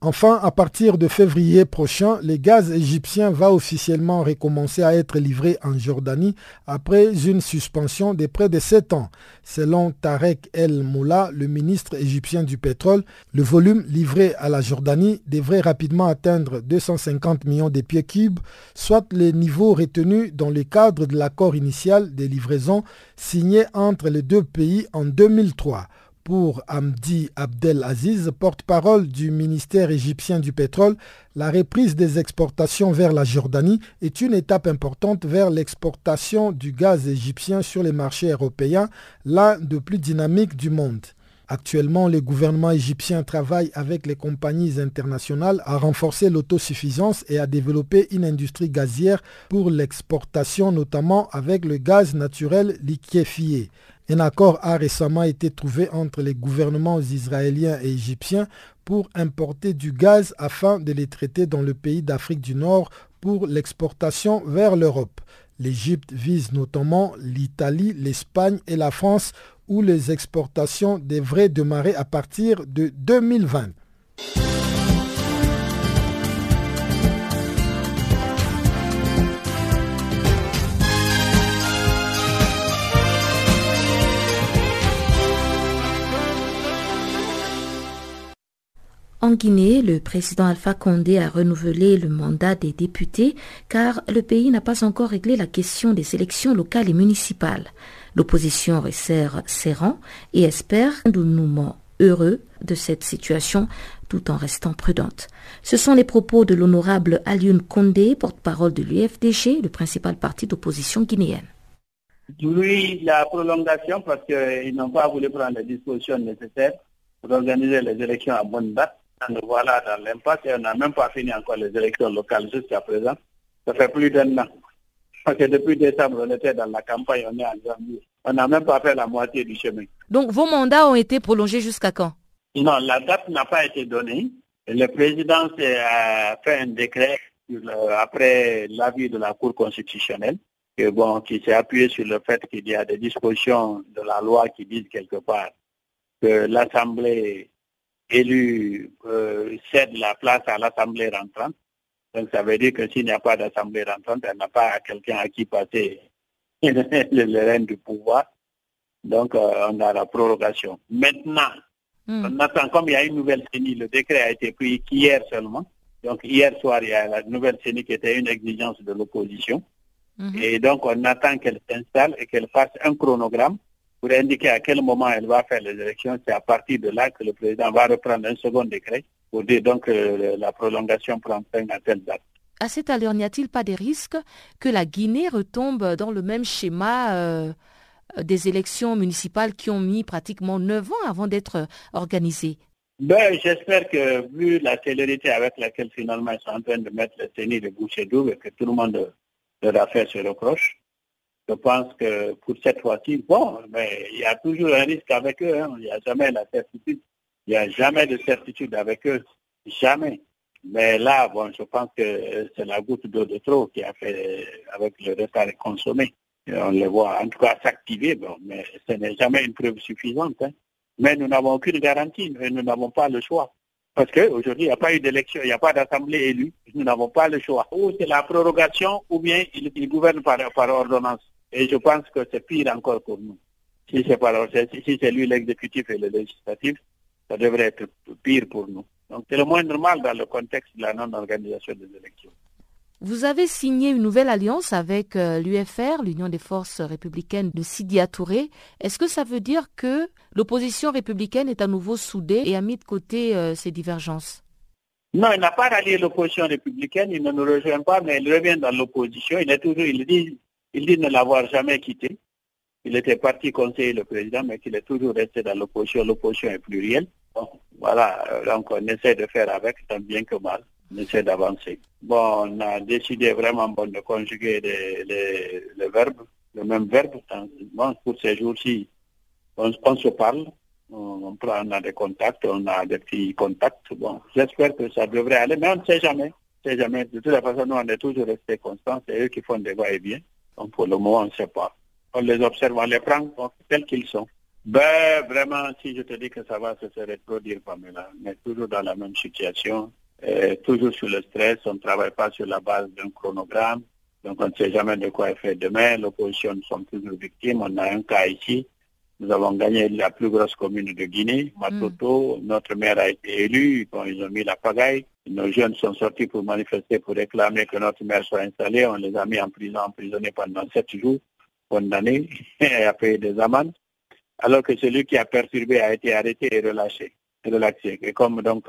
Enfin, à partir de février prochain, le gaz égyptien va officiellement recommencer à être livré en Jordanie après une suspension de près de 7 ans. Selon Tarek El Moula, le ministre égyptien du pétrole, le volume livré à la Jordanie devrait rapidement atteindre 250 millions de pieds cubes, soit les niveaux retenus dans le cadre de l'accord initial des livraisons signé entre les deux pays en 2003 pour Hamdi Abdel Aziz, porte-parole du ministère égyptien du pétrole, la reprise des exportations vers la Jordanie est une étape importante vers l'exportation du gaz égyptien sur les marchés européens, l'un des plus dynamiques du monde. Actuellement, le gouvernement égyptien travaille avec les compagnies internationales à renforcer l'autosuffisance et à développer une industrie gazière pour l'exportation, notamment avec le gaz naturel liquéfié. Un accord a récemment été trouvé entre les gouvernements israéliens et égyptiens pour importer du gaz afin de les traiter dans le pays d'Afrique du Nord pour l'exportation vers l'Europe. L'Égypte vise notamment l'Italie, l'Espagne et la France où les exportations devraient démarrer à partir de 2020. En Guinée, le président Alpha Condé a renouvelé le mandat des députés car le pays n'a pas encore réglé la question des élections locales et municipales. L'opposition resserre ses rangs et espère un dénouement heureux de cette situation tout en restant prudente. Ce sont les propos de l'honorable Alioune Condé, porte-parole de l'UFDG, le principal parti d'opposition guinéenne. Oui, la prolongation parce qu'ils n'ont pas voulu prendre les dispositions nécessaires pour organiser les élections à bonne date nous voilà dans l'impasse et on n'a même pas fini encore les élections locales jusqu'à présent. Ça fait plus d'un an. Parce que depuis décembre, on était dans la campagne, on est en janvier. On n'a même pas fait la moitié du chemin. Donc vos mandats ont été prolongés jusqu'à quand? Non, la date n'a pas été donnée. Le président a fait un décret après l'avis de la Cour constitutionnelle que, bon, qui s'est appuyé sur le fait qu'il y a des dispositions de la loi qui disent quelque part que l'Assemblée élu euh, cède la place à l'Assemblée rentrante. Donc ça veut dire que s'il n'y a pas d'Assemblée rentrante, elle n'a pas quelqu'un à qui passer le règne du pouvoir. Donc euh, on a la prorogation. Maintenant, hmm. on attend, comme il y a une nouvelle CENI, le décret a été pris hier seulement. Donc hier soir, il y a la nouvelle CENI qui était une exigence de l'opposition. Hmm. Et donc on attend qu'elle s'installe et qu'elle fasse un chronogramme pour indiquer à quel moment elle va faire les élections. C'est à partir de là que le président va reprendre un second décret pour dire donc que la prolongation prend fin à telle date. À cette allure, n'y a-t-il pas des risques que la Guinée retombe dans le même schéma euh, des élections municipales qui ont mis pratiquement neuf ans avant d'être organisées? Ben, J'espère que vu la célérité avec laquelle finalement ils sont en train de mettre le CENI de boucher double et que tout le monde leur a fait se reproche, je pense que pour cette fois-ci, bon, mais il y a toujours un risque avec eux. Hein. Il n'y a jamais la certitude. Il n'y a jamais de certitude avec eux. Jamais. Mais là, bon, je pense que c'est la goutte d'eau de trop qui a fait avec le retard consommé. on le voit en tout cas s'activer, bon, mais ce n'est jamais une preuve suffisante. Hein. Mais nous n'avons aucune garantie, nous n'avons pas le choix. Parce qu'aujourd'hui, il n'y a pas eu d'élection, il n'y a pas d'assemblée élue, nous n'avons pas le choix. Ou c'est la prorogation, ou bien il, gouverne par, par ordonnance. Et je pense que c'est pire encore pour nous. Si c'est si c'est lui l'exécutif et le législatif, ça devrait être pire pour nous. Donc c'est le moins normal dans le contexte de la non-organisation des élections. Vous avez signé une nouvelle alliance avec euh, l'UFR, l'Union des forces républicaines de Sidi Touré. Est-ce que ça veut dire que l'opposition républicaine est à nouveau soudée et a mis de côté euh, ses divergences? Non, il n'a pas rallié l'opposition républicaine, il ne nous rejoint pas, mais il revient dans l'opposition. Il est toujours, il dit, il dit ne l'avoir jamais quitté. Il était parti conseiller le président, mais qu'il est toujours resté dans l'opposition. L'opposition est plurielle. voilà, donc on essaie de faire avec, tant bien que mal on essaie d'avancer. Bon, on a décidé vraiment de conjuguer les, verbes, le même verbe. Bon, pour ces jours-ci, on, se parle, on, prend, a des contacts, on a des petits contacts. Bon, j'espère que ça devrait aller, mais on ne sait jamais. sait jamais. De toute façon, nous, on est toujours restés constants. C'est eux qui font des va-et-vient. Donc, pour le moment, on ne sait pas. On les observe, on les prend tels qu'ils sont. Ben, vraiment, si je te dis que ça va se reproduire, Pamela, mais toujours dans la même situation, euh, toujours sur le stress, on ne travaille pas sur la base d'un chronogramme, donc on ne sait jamais de quoi est fait demain. L'opposition, nous sommes toujours victimes. On a un cas ici. Nous avons gagné la plus grosse commune de Guinée, Matoto. Mm. Notre maire a été élu. ils ont mis la pagaille. Nos jeunes sont sortis pour manifester, pour réclamer que notre maire soit installé. On les a mis en prison, emprisonnés pendant sept jours, condamnés et a payé des amendes. Alors que celui qui a perturbé a été arrêté et relâché, relaxé. Et comme donc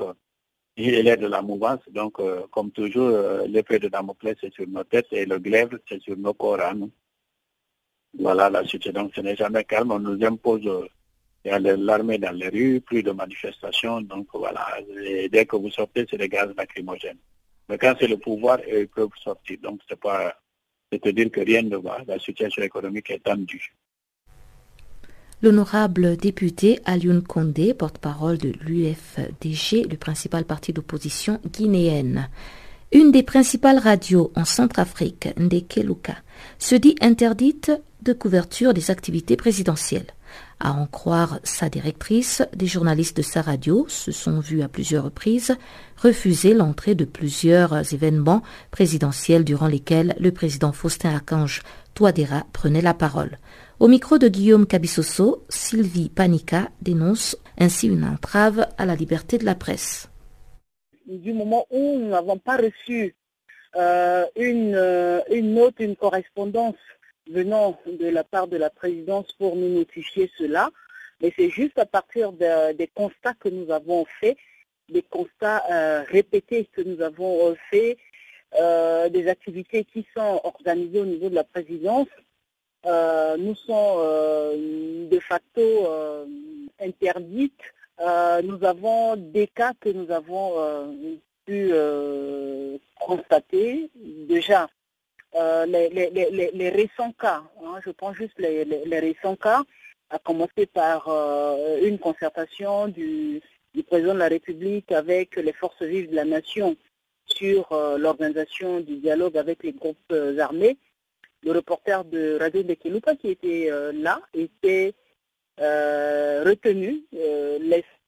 il est de la mouvance. Donc, euh, comme toujours, euh, l'effet de Damoclès, c'est sur nos têtes et le glaive, c'est sur nos corps Voilà la situation. Donc, ce n'est jamais calme. On nous impose, euh, il y a l'armée dans les rues, plus de manifestations. Donc, voilà. Dès que vous sortez, c'est des gaz lacrymogènes. Mais quand c'est le pouvoir, ils peuvent sortir. Donc, c'est pas, c'est dire que rien ne va. La situation économique est tendue. L'honorable député Alioune Condé, porte-parole de l'UFDG, le principal parti d'opposition guinéenne. Une des principales radios en Centrafrique, Ndekeluka, se dit interdite de couverture des activités présidentielles. À en croire sa directrice, des journalistes de sa radio se sont vus à plusieurs reprises refuser l'entrée de plusieurs événements présidentiels durant lesquels le président Faustin Archange Touadéra prenait la parole. Au micro de Guillaume Cabissoso, Sylvie Panica dénonce ainsi une entrave à la liberté de la presse. Du moment où nous n'avons pas reçu euh, euh, une note, une correspondance venant de la part de la présidence pour nous notifier cela, mais c'est juste à partir des constats que nous avons faits, des constats euh, répétés que nous avons faits, des activités qui sont organisées au niveau de la présidence euh, nous sont euh, de facto euh, interdites. nous avons des cas que nous avons pu constater. Déjà, les, récents cas, hein, je prends juste les, récents cas, à commencer par une concertation du, du, président de la République avec les forces vives de la nation sur l'organisation du dialogue avec les groupes armés le reporter de Radio de Kiluka qui était euh, là était euh, retenu. Euh,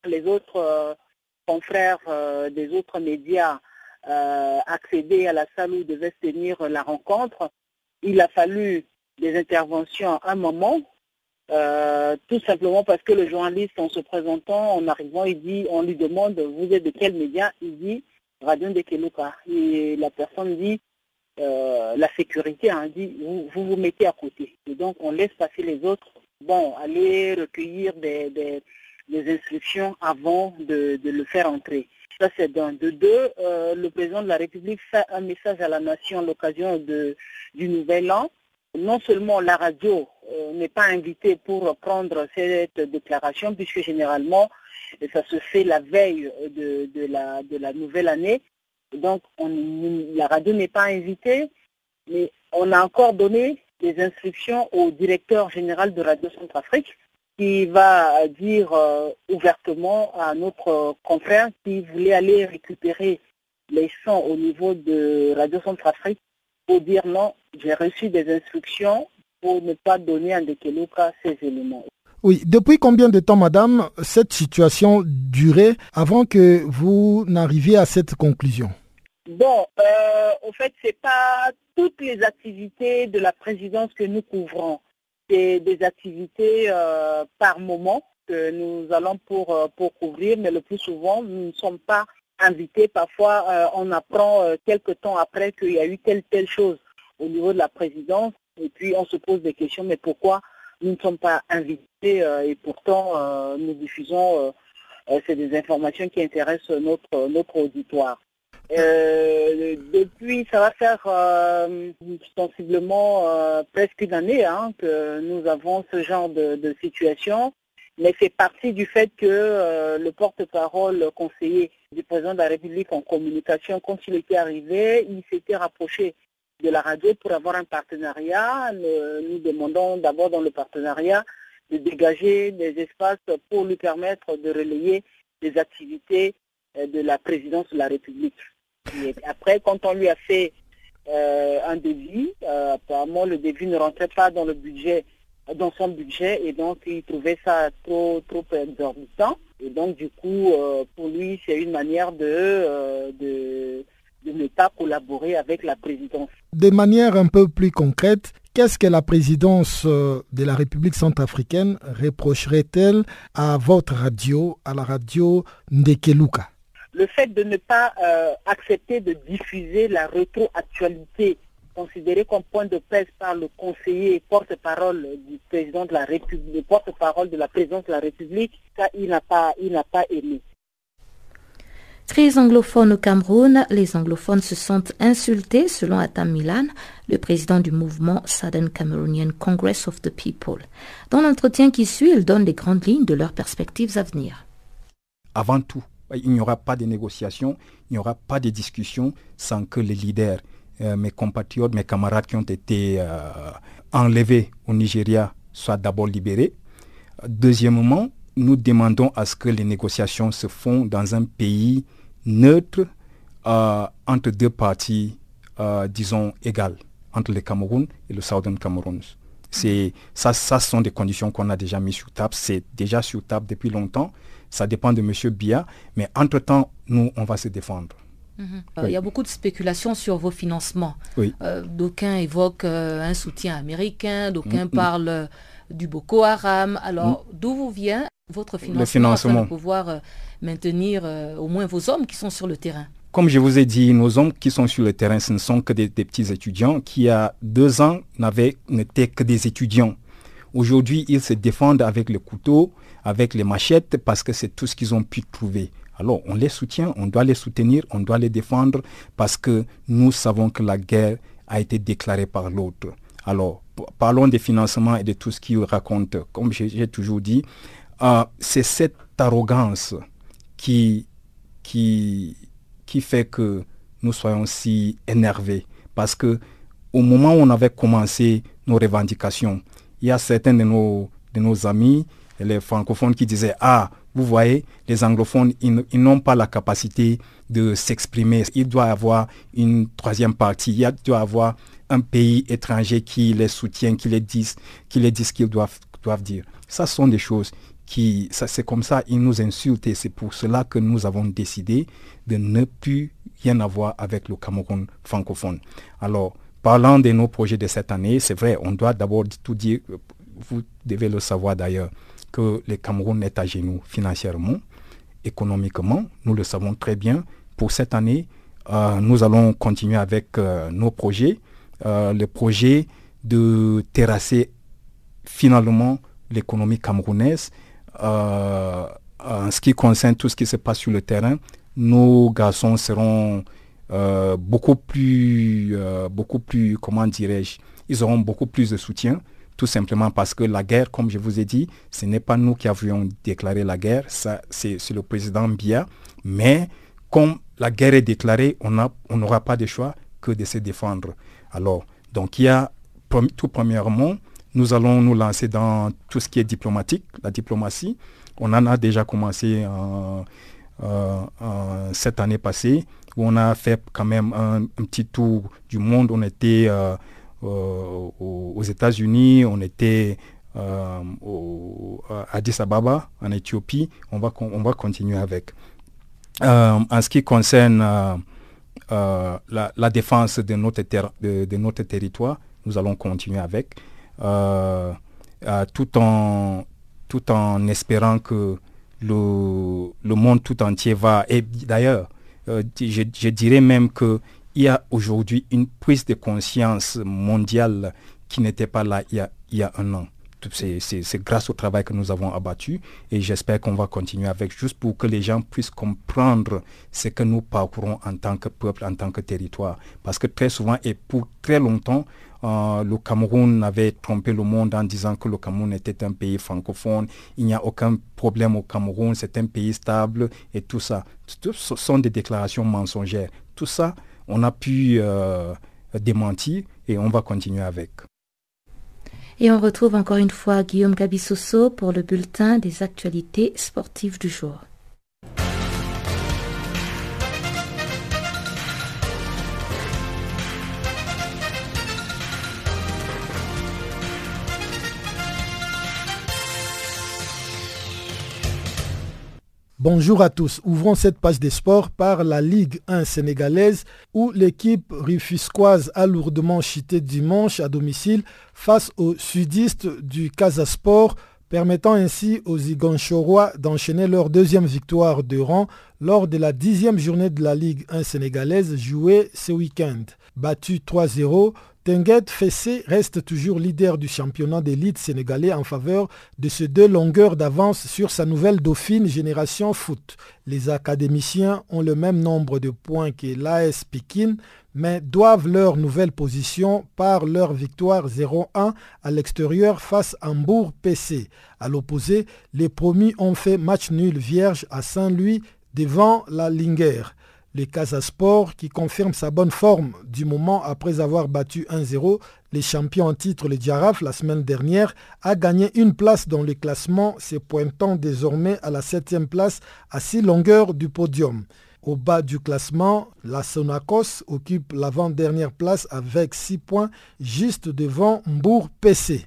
les, autres confrères des autres médias accédaient à la salle où devait se tenir la rencontre. Il a fallu des interventions à un moment, tout simplement parce que le journaliste, en se présentant, en arrivant, il dit, on lui demande, vous êtes de quel média? Il dit, Radio de Keluka. Et la personne dit, euh, la sécurité a dit vous, vous, mettez à côté. Et donc on laisse passer les autres, bon, aller recueillir des, instructions avant de, le faire entrer. Ça c'est d'un. De deux, euh, le président de la République fait un message à la nation à l'occasion du Nouvel An. Non seulement la radio euh, n'est pas invitée pour prendre cette déclaration, puisque généralement ça se fait la veille de, la, de la nouvelle année, donc, la radio n'est pas invitée, mais on a encore donné des instructions au directeur général de Radio Centrafrique qui va dire ouvertement à notre confrère qui voulait aller récupérer les sons au niveau de Radio Centrafrique pour dire non, j'ai reçu des instructions pour ne pas donner à Ndekeluka ces éléments. Oui, depuis combien de temps, madame, cette situation durait avant que vous n'arriviez à cette conclusion? Bon, euh, au fait, ce n'est pas toutes les activités de la présidence que nous couvrons. C'est des activités euh, par moment que nous allons pour, euh, pour couvrir, mais le plus souvent, nous ne sommes pas invités. Parfois, on apprend quelques temps après qu'il y a eu telle, telle chose au niveau de la présidence, et puis on se pose des questions, mais pourquoi nous ne sommes pas invités et pourtant nous diffusons, c'est des informations qui intéressent notre, notre auditoire. Euh, depuis, ça va faire euh, sensiblement euh, presque une année hein, que nous avons ce genre de, situation, mais c'est parti du fait que le porte-parole conseiller du président de la République en communication, quand il était arrivé, il s'était rapproché de la radio pour avoir un partenariat. nous demandons d'abord dans le partenariat de dégager des espaces pour lui permettre de relayer les activités de la présidence de la République. Après, quand on lui a fait euh, un devis, euh, apparemment le devis ne rentrait pas dans le budget, dans son budget, et donc il trouvait ça trop trop exorbitant. Et donc du coup, euh, pour lui, c'est une manière de, de de ne pas collaborer avec la présidence. De manière un peu plus concrète, qu'est-ce que la présidence de la République centrafricaine reprocherait-elle à votre radio, à la radio Ndekeluka le fait de ne pas euh, accepter de diffuser la rétroactualité considérée comme point de presse par le conseiller porte-parole du président de la République, porte-parole de la présidence de la République, ça il n'a pas, il n'a pas aimé. Très anglophone au Cameroun, les anglophones se sentent insultés selon Atam Milan, le président du mouvement Southern Cameroonian Congress of the People. Dans l'entretien qui suit, il donne les grandes lignes de leurs perspectives à venir. Avant tout, il n'y aura pas de négociations, il n'y aura pas de discussions sans que les leaders, euh, mes compatriotes, mes camarades qui ont été euh, enlevés au Nigeria soient d'abord libérés. Deuxièmement, nous demandons à ce que les négociations se font dans un pays neutre euh, entre deux parties, disons, égales, entre le Cameroun et le Southern Cameroun. C'est, ça, ça sont des conditions qu'on a déjà mises sur table. C'est déjà sur table depuis longtemps. Ça dépend de M. Bia. Mais entre-temps, nous, on va se défendre. Mhm. Il y a beaucoup de spéculations sur vos financements. Euh, d'aucuns évoquent euh, un soutien américain, d'aucuns mm, mm. parlent euh, du Boko Haram. Alors, mm. d'où vous vient votre financement, financement. pour pouvoir maintenir au moins vos hommes qui sont sur le terrain? Comme je vous ai dit, nos hommes qui sont sur le terrain, ce ne sont que des, des petits étudiants qui, il y a deux ans, n'étaient que des étudiants. Aujourd'hui, ils se défendent avec le couteau, avec les machettes, parce que c'est tout ce qu'ils ont pu trouver. Alors, on les soutient, on doit les soutenir, on doit les défendre, parce que nous savons que la guerre a été déclarée par l'autre. Alors, parlons des financements et de tout ce qu'ils racontent. Comme j'ai toujours dit, euh, c'est cette arrogance qui, qui, qui fait que nous soyons si énervés. Parce que au moment où on avait commencé nos revendications, il y a certains de nos, de nos amis les francophones qui disaient Ah, vous voyez, les anglophones, ils, n'ont pas la capacité de s'exprimer. Il doit y avoir une troisième partie. Il doit y avoir un pays étranger qui les soutient, qui les dit, qui les dit ce qu'ils doivent, dire. Ça sont des choses qui, c'est comme ça, ils nous insultent et c'est pour cela que nous avons décidé de ne plus rien avoir avec le Cameroun francophone. Alors, parlant de nos projets de cette année, c'est vrai, on doit d'abord tout dire, vous devez le savoir d'ailleurs, que le Cameroun est à genoux financièrement, économiquement. Nous le savons très bien. Pour cette année, euh, nous allons continuer avec euh, nos projets. Euh, le projet de terrasser finalement l'économie camerounaise. en ce qui concerne tout ce qui se passe sur le terrain, nos garçons seront beaucoup plus, beaucoup plus, comment dirais-je, ils auront beaucoup plus de soutien tout simplement parce que la guerre, comme je vous ai dit, ce n'est pas nous qui avions déclaré la guerre, c'est le président Bia. Mais comme la guerre est déclarée, on n'aura pas de choix que de se défendre. Alors, donc il y a tout premièrement nous allons nous lancer dans tout ce qui est diplomatique, la diplomatie. On en a déjà commencé cette année passée, où on a fait quand même un, petit tour du monde. On était aux États-Unis, on était à Addis Ababa, en Éthiopie. On va, on va continuer avec. en ce qui concerne euh, la, défense de notre, de, notre territoire. Nous allons continuer avec, euh, euh, tout, en, tout en espérant que le, le, monde tout entier va. Et d'ailleurs, je, dirais même qu'il y a aujourd'hui une prise de conscience mondiale qui n'était pas là il y a, il y a un an c'est grâce au travail que nous avons abattu et j'espère qu'on va continuer avec juste pour que les gens puissent comprendre ce que nous parcourons en tant que peuple, en tant que territoire. Parce que très souvent et pour très longtemps, euh, le Cameroun avait trompé le monde en disant que le Cameroun était un pays francophone, il n'y a aucun problème au Cameroun, c'est un pays stable et tout ça. Ce sont des déclarations mensongères. Tout ça, on a pu euh, démentir et on va continuer avec. Et on retrouve encore une fois Guillaume Gabissoso pour le bulletin des actualités sportives du jour. Bonjour à tous. Ouvrons cette page des sports par la Ligue 1 sénégalaise où l'équipe rufusquoise a lourdement chité dimanche à domicile face aux sudistes du Casasport, permettant ainsi aux Iganchorois d'enchaîner leur deuxième victoire de rang lors de la dixième journée de la Ligue 1 sénégalaise jouée ce week-end. Battu 3-0, Tenguet Fessé reste toujours leader du championnat d'élite sénégalais en faveur de ces deux longueurs d'avance sur sa nouvelle dauphine Génération Foot. Les académiciens ont le même nombre de points que l'AS Pekin, mais doivent leur nouvelle position par leur victoire 0-1 à l'extérieur face à Hambourg PC. À l'opposé, les promis ont fait match nul vierge à Saint-Louis devant la Linger. Les Casasport qui confirme sa bonne forme du moment après avoir battu 1-0 les champions en titre, le Giraffe, la semaine dernière, a gagné une place dans le classement, se pointant désormais à la septième place à six longueurs du podium. Au bas du classement, la Sonacos occupe l'avant-dernière place avec 6 points, juste devant Mbourg PC.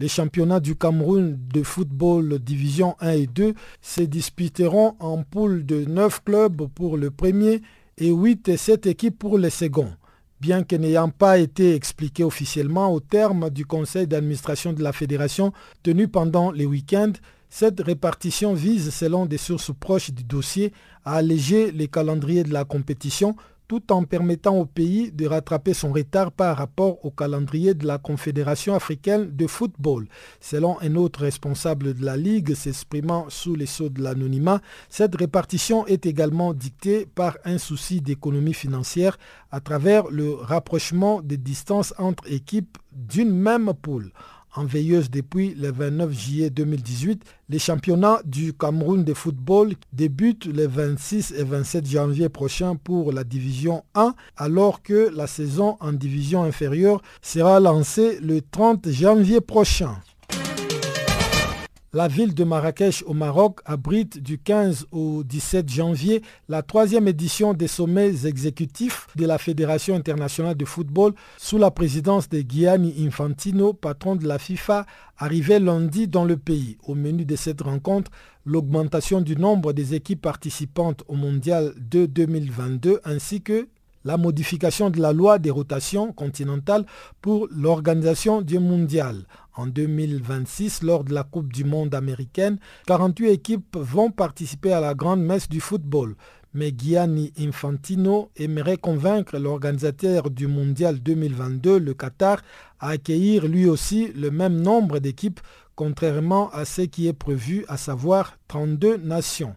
Les championnats du Cameroun de football division 1 et 2 se disputeront en poule de 9 clubs pour le premier et 8 et 7 équipes pour le second. Bien que n'ayant pas été expliqué officiellement au terme du conseil d'administration de la fédération tenu pendant les week-ends, cette répartition vise, selon des sources proches du dossier, à alléger les calendriers de la compétition tout en permettant au pays de rattraper son retard par rapport au calendrier de la Confédération africaine de football. Selon un autre responsable de la Ligue s'exprimant sous les sceaux de l'anonymat, cette répartition est également dictée par un souci d'économie financière à travers le rapprochement des distances entre équipes d'une même poule en veilleuse depuis le 29 juillet 2018. Les championnats du Cameroun de football débutent le 26 et 27 janvier prochain pour la division 1, alors que la saison en division inférieure sera lancée le 30 janvier prochain. La ville de Marrakech au Maroc abrite du 15 au 17 janvier la troisième édition des sommets exécutifs de la Fédération internationale de football sous la présidence de Gianni Infantino, patron de la FIFA, arrivé lundi dans le pays. Au menu de cette rencontre, l'augmentation du nombre des équipes participantes au mondial de 2022 ainsi que la modification de la loi des rotations continentales pour l'organisation du mondial. En 2026, lors de la Coupe du Monde américaine, 48 équipes vont participer à la grande messe du football. Mais Gianni Infantino aimerait convaincre l'organisateur du Mondial 2022, le Qatar, à accueillir lui aussi le même nombre d'équipes, contrairement à ce qui est prévu, à savoir 32 nations.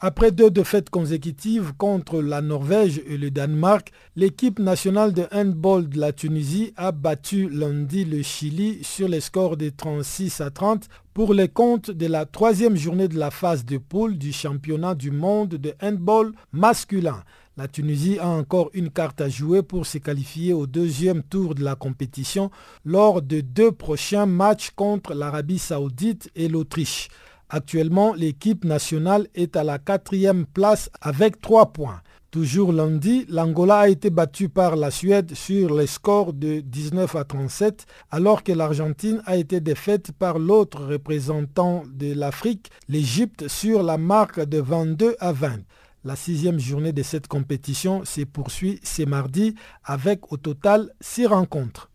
Après deux défaites consécutives contre la Norvège et le Danemark, l'équipe nationale de handball de la Tunisie a battu lundi le Chili sur les scores de 36 à 30 pour les comptes de la troisième journée de la phase de poule du championnat du monde de handball masculin. La Tunisie a encore une carte à jouer pour se qualifier au deuxième tour de la compétition lors de deux prochains matchs contre l'Arabie saoudite et l'Autriche. Actuellement, l'équipe nationale est à la quatrième place avec trois points. Toujours lundi, l'Angola a été battue par la Suède sur les scores de 19 à 37, alors que l'Argentine a été défaite par l'autre représentant de l'Afrique, l'Égypte, sur la marque de 22 à 20. La sixième journée de cette compétition se poursuit ce mardi avec au total six rencontres.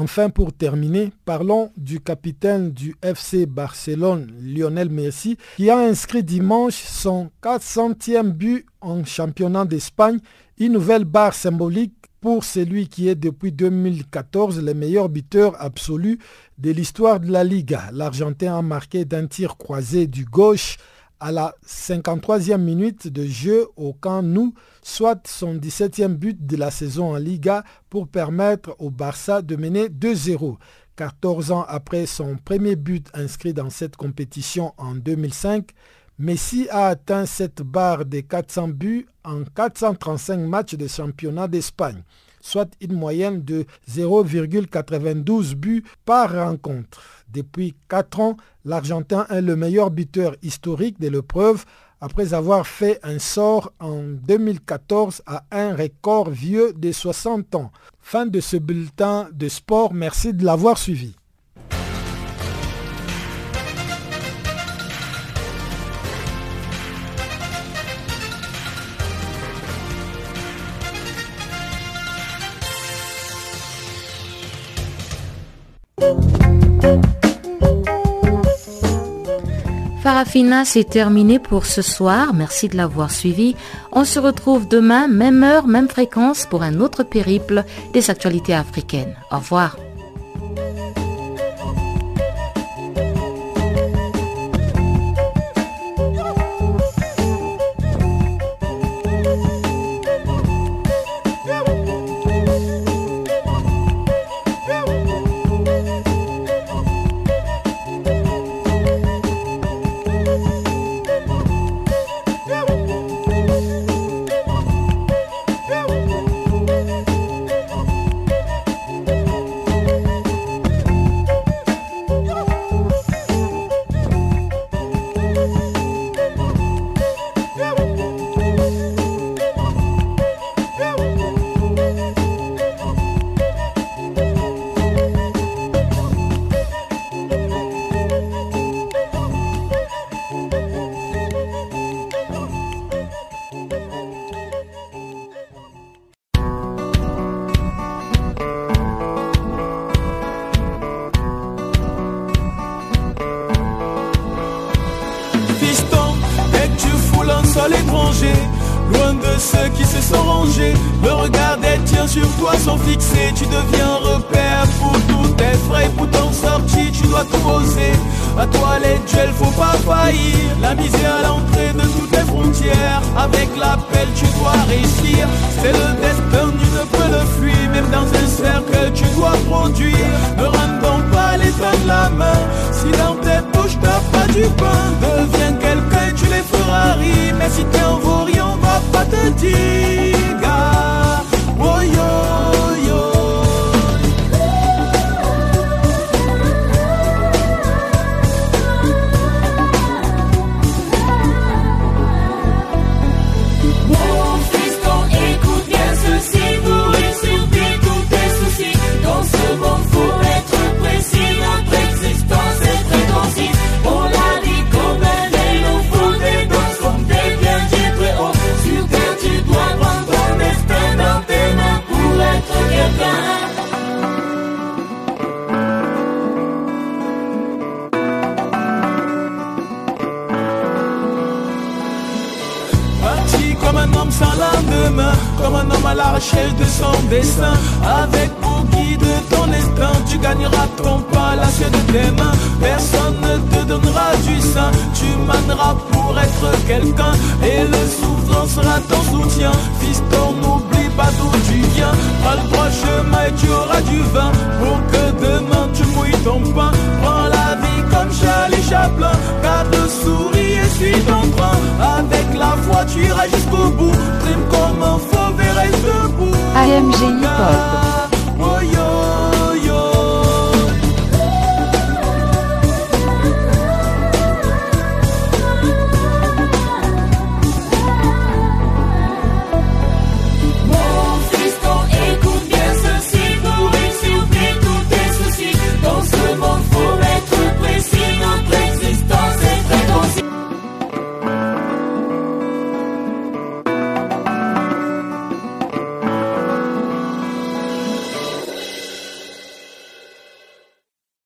Enfin, pour terminer, parlons du capitaine du FC Barcelone, Lionel Messi, qui a inscrit dimanche son 400e but en championnat d'Espagne, une nouvelle barre symbolique pour celui qui est depuis 2014 le meilleur buteur absolu de l'histoire de la Liga. L'Argentin a marqué d'un tir croisé du gauche à la 53e minute de jeu au Camp Nou, soit son 17e but de la saison en Liga pour permettre au Barça de mener 2-0. 14 ans après son premier but inscrit dans cette compétition en 2005, Messi a atteint cette barre des 400 buts en 435 matchs de championnat d'Espagne, soit une moyenne de 0,92 buts par rencontre. Depuis 4 ans, l'Argentin est le meilleur buteur historique de l'épreuve après avoir fait un sort en 2014 à un record vieux de 60 ans. Fin de ce bulletin de sport, merci de l'avoir suivi. Farafina, c'est terminé pour ce soir. Merci de l'avoir suivi. On se retrouve demain, même heure, même fréquence, pour un autre périple des actualités africaines. Au revoir.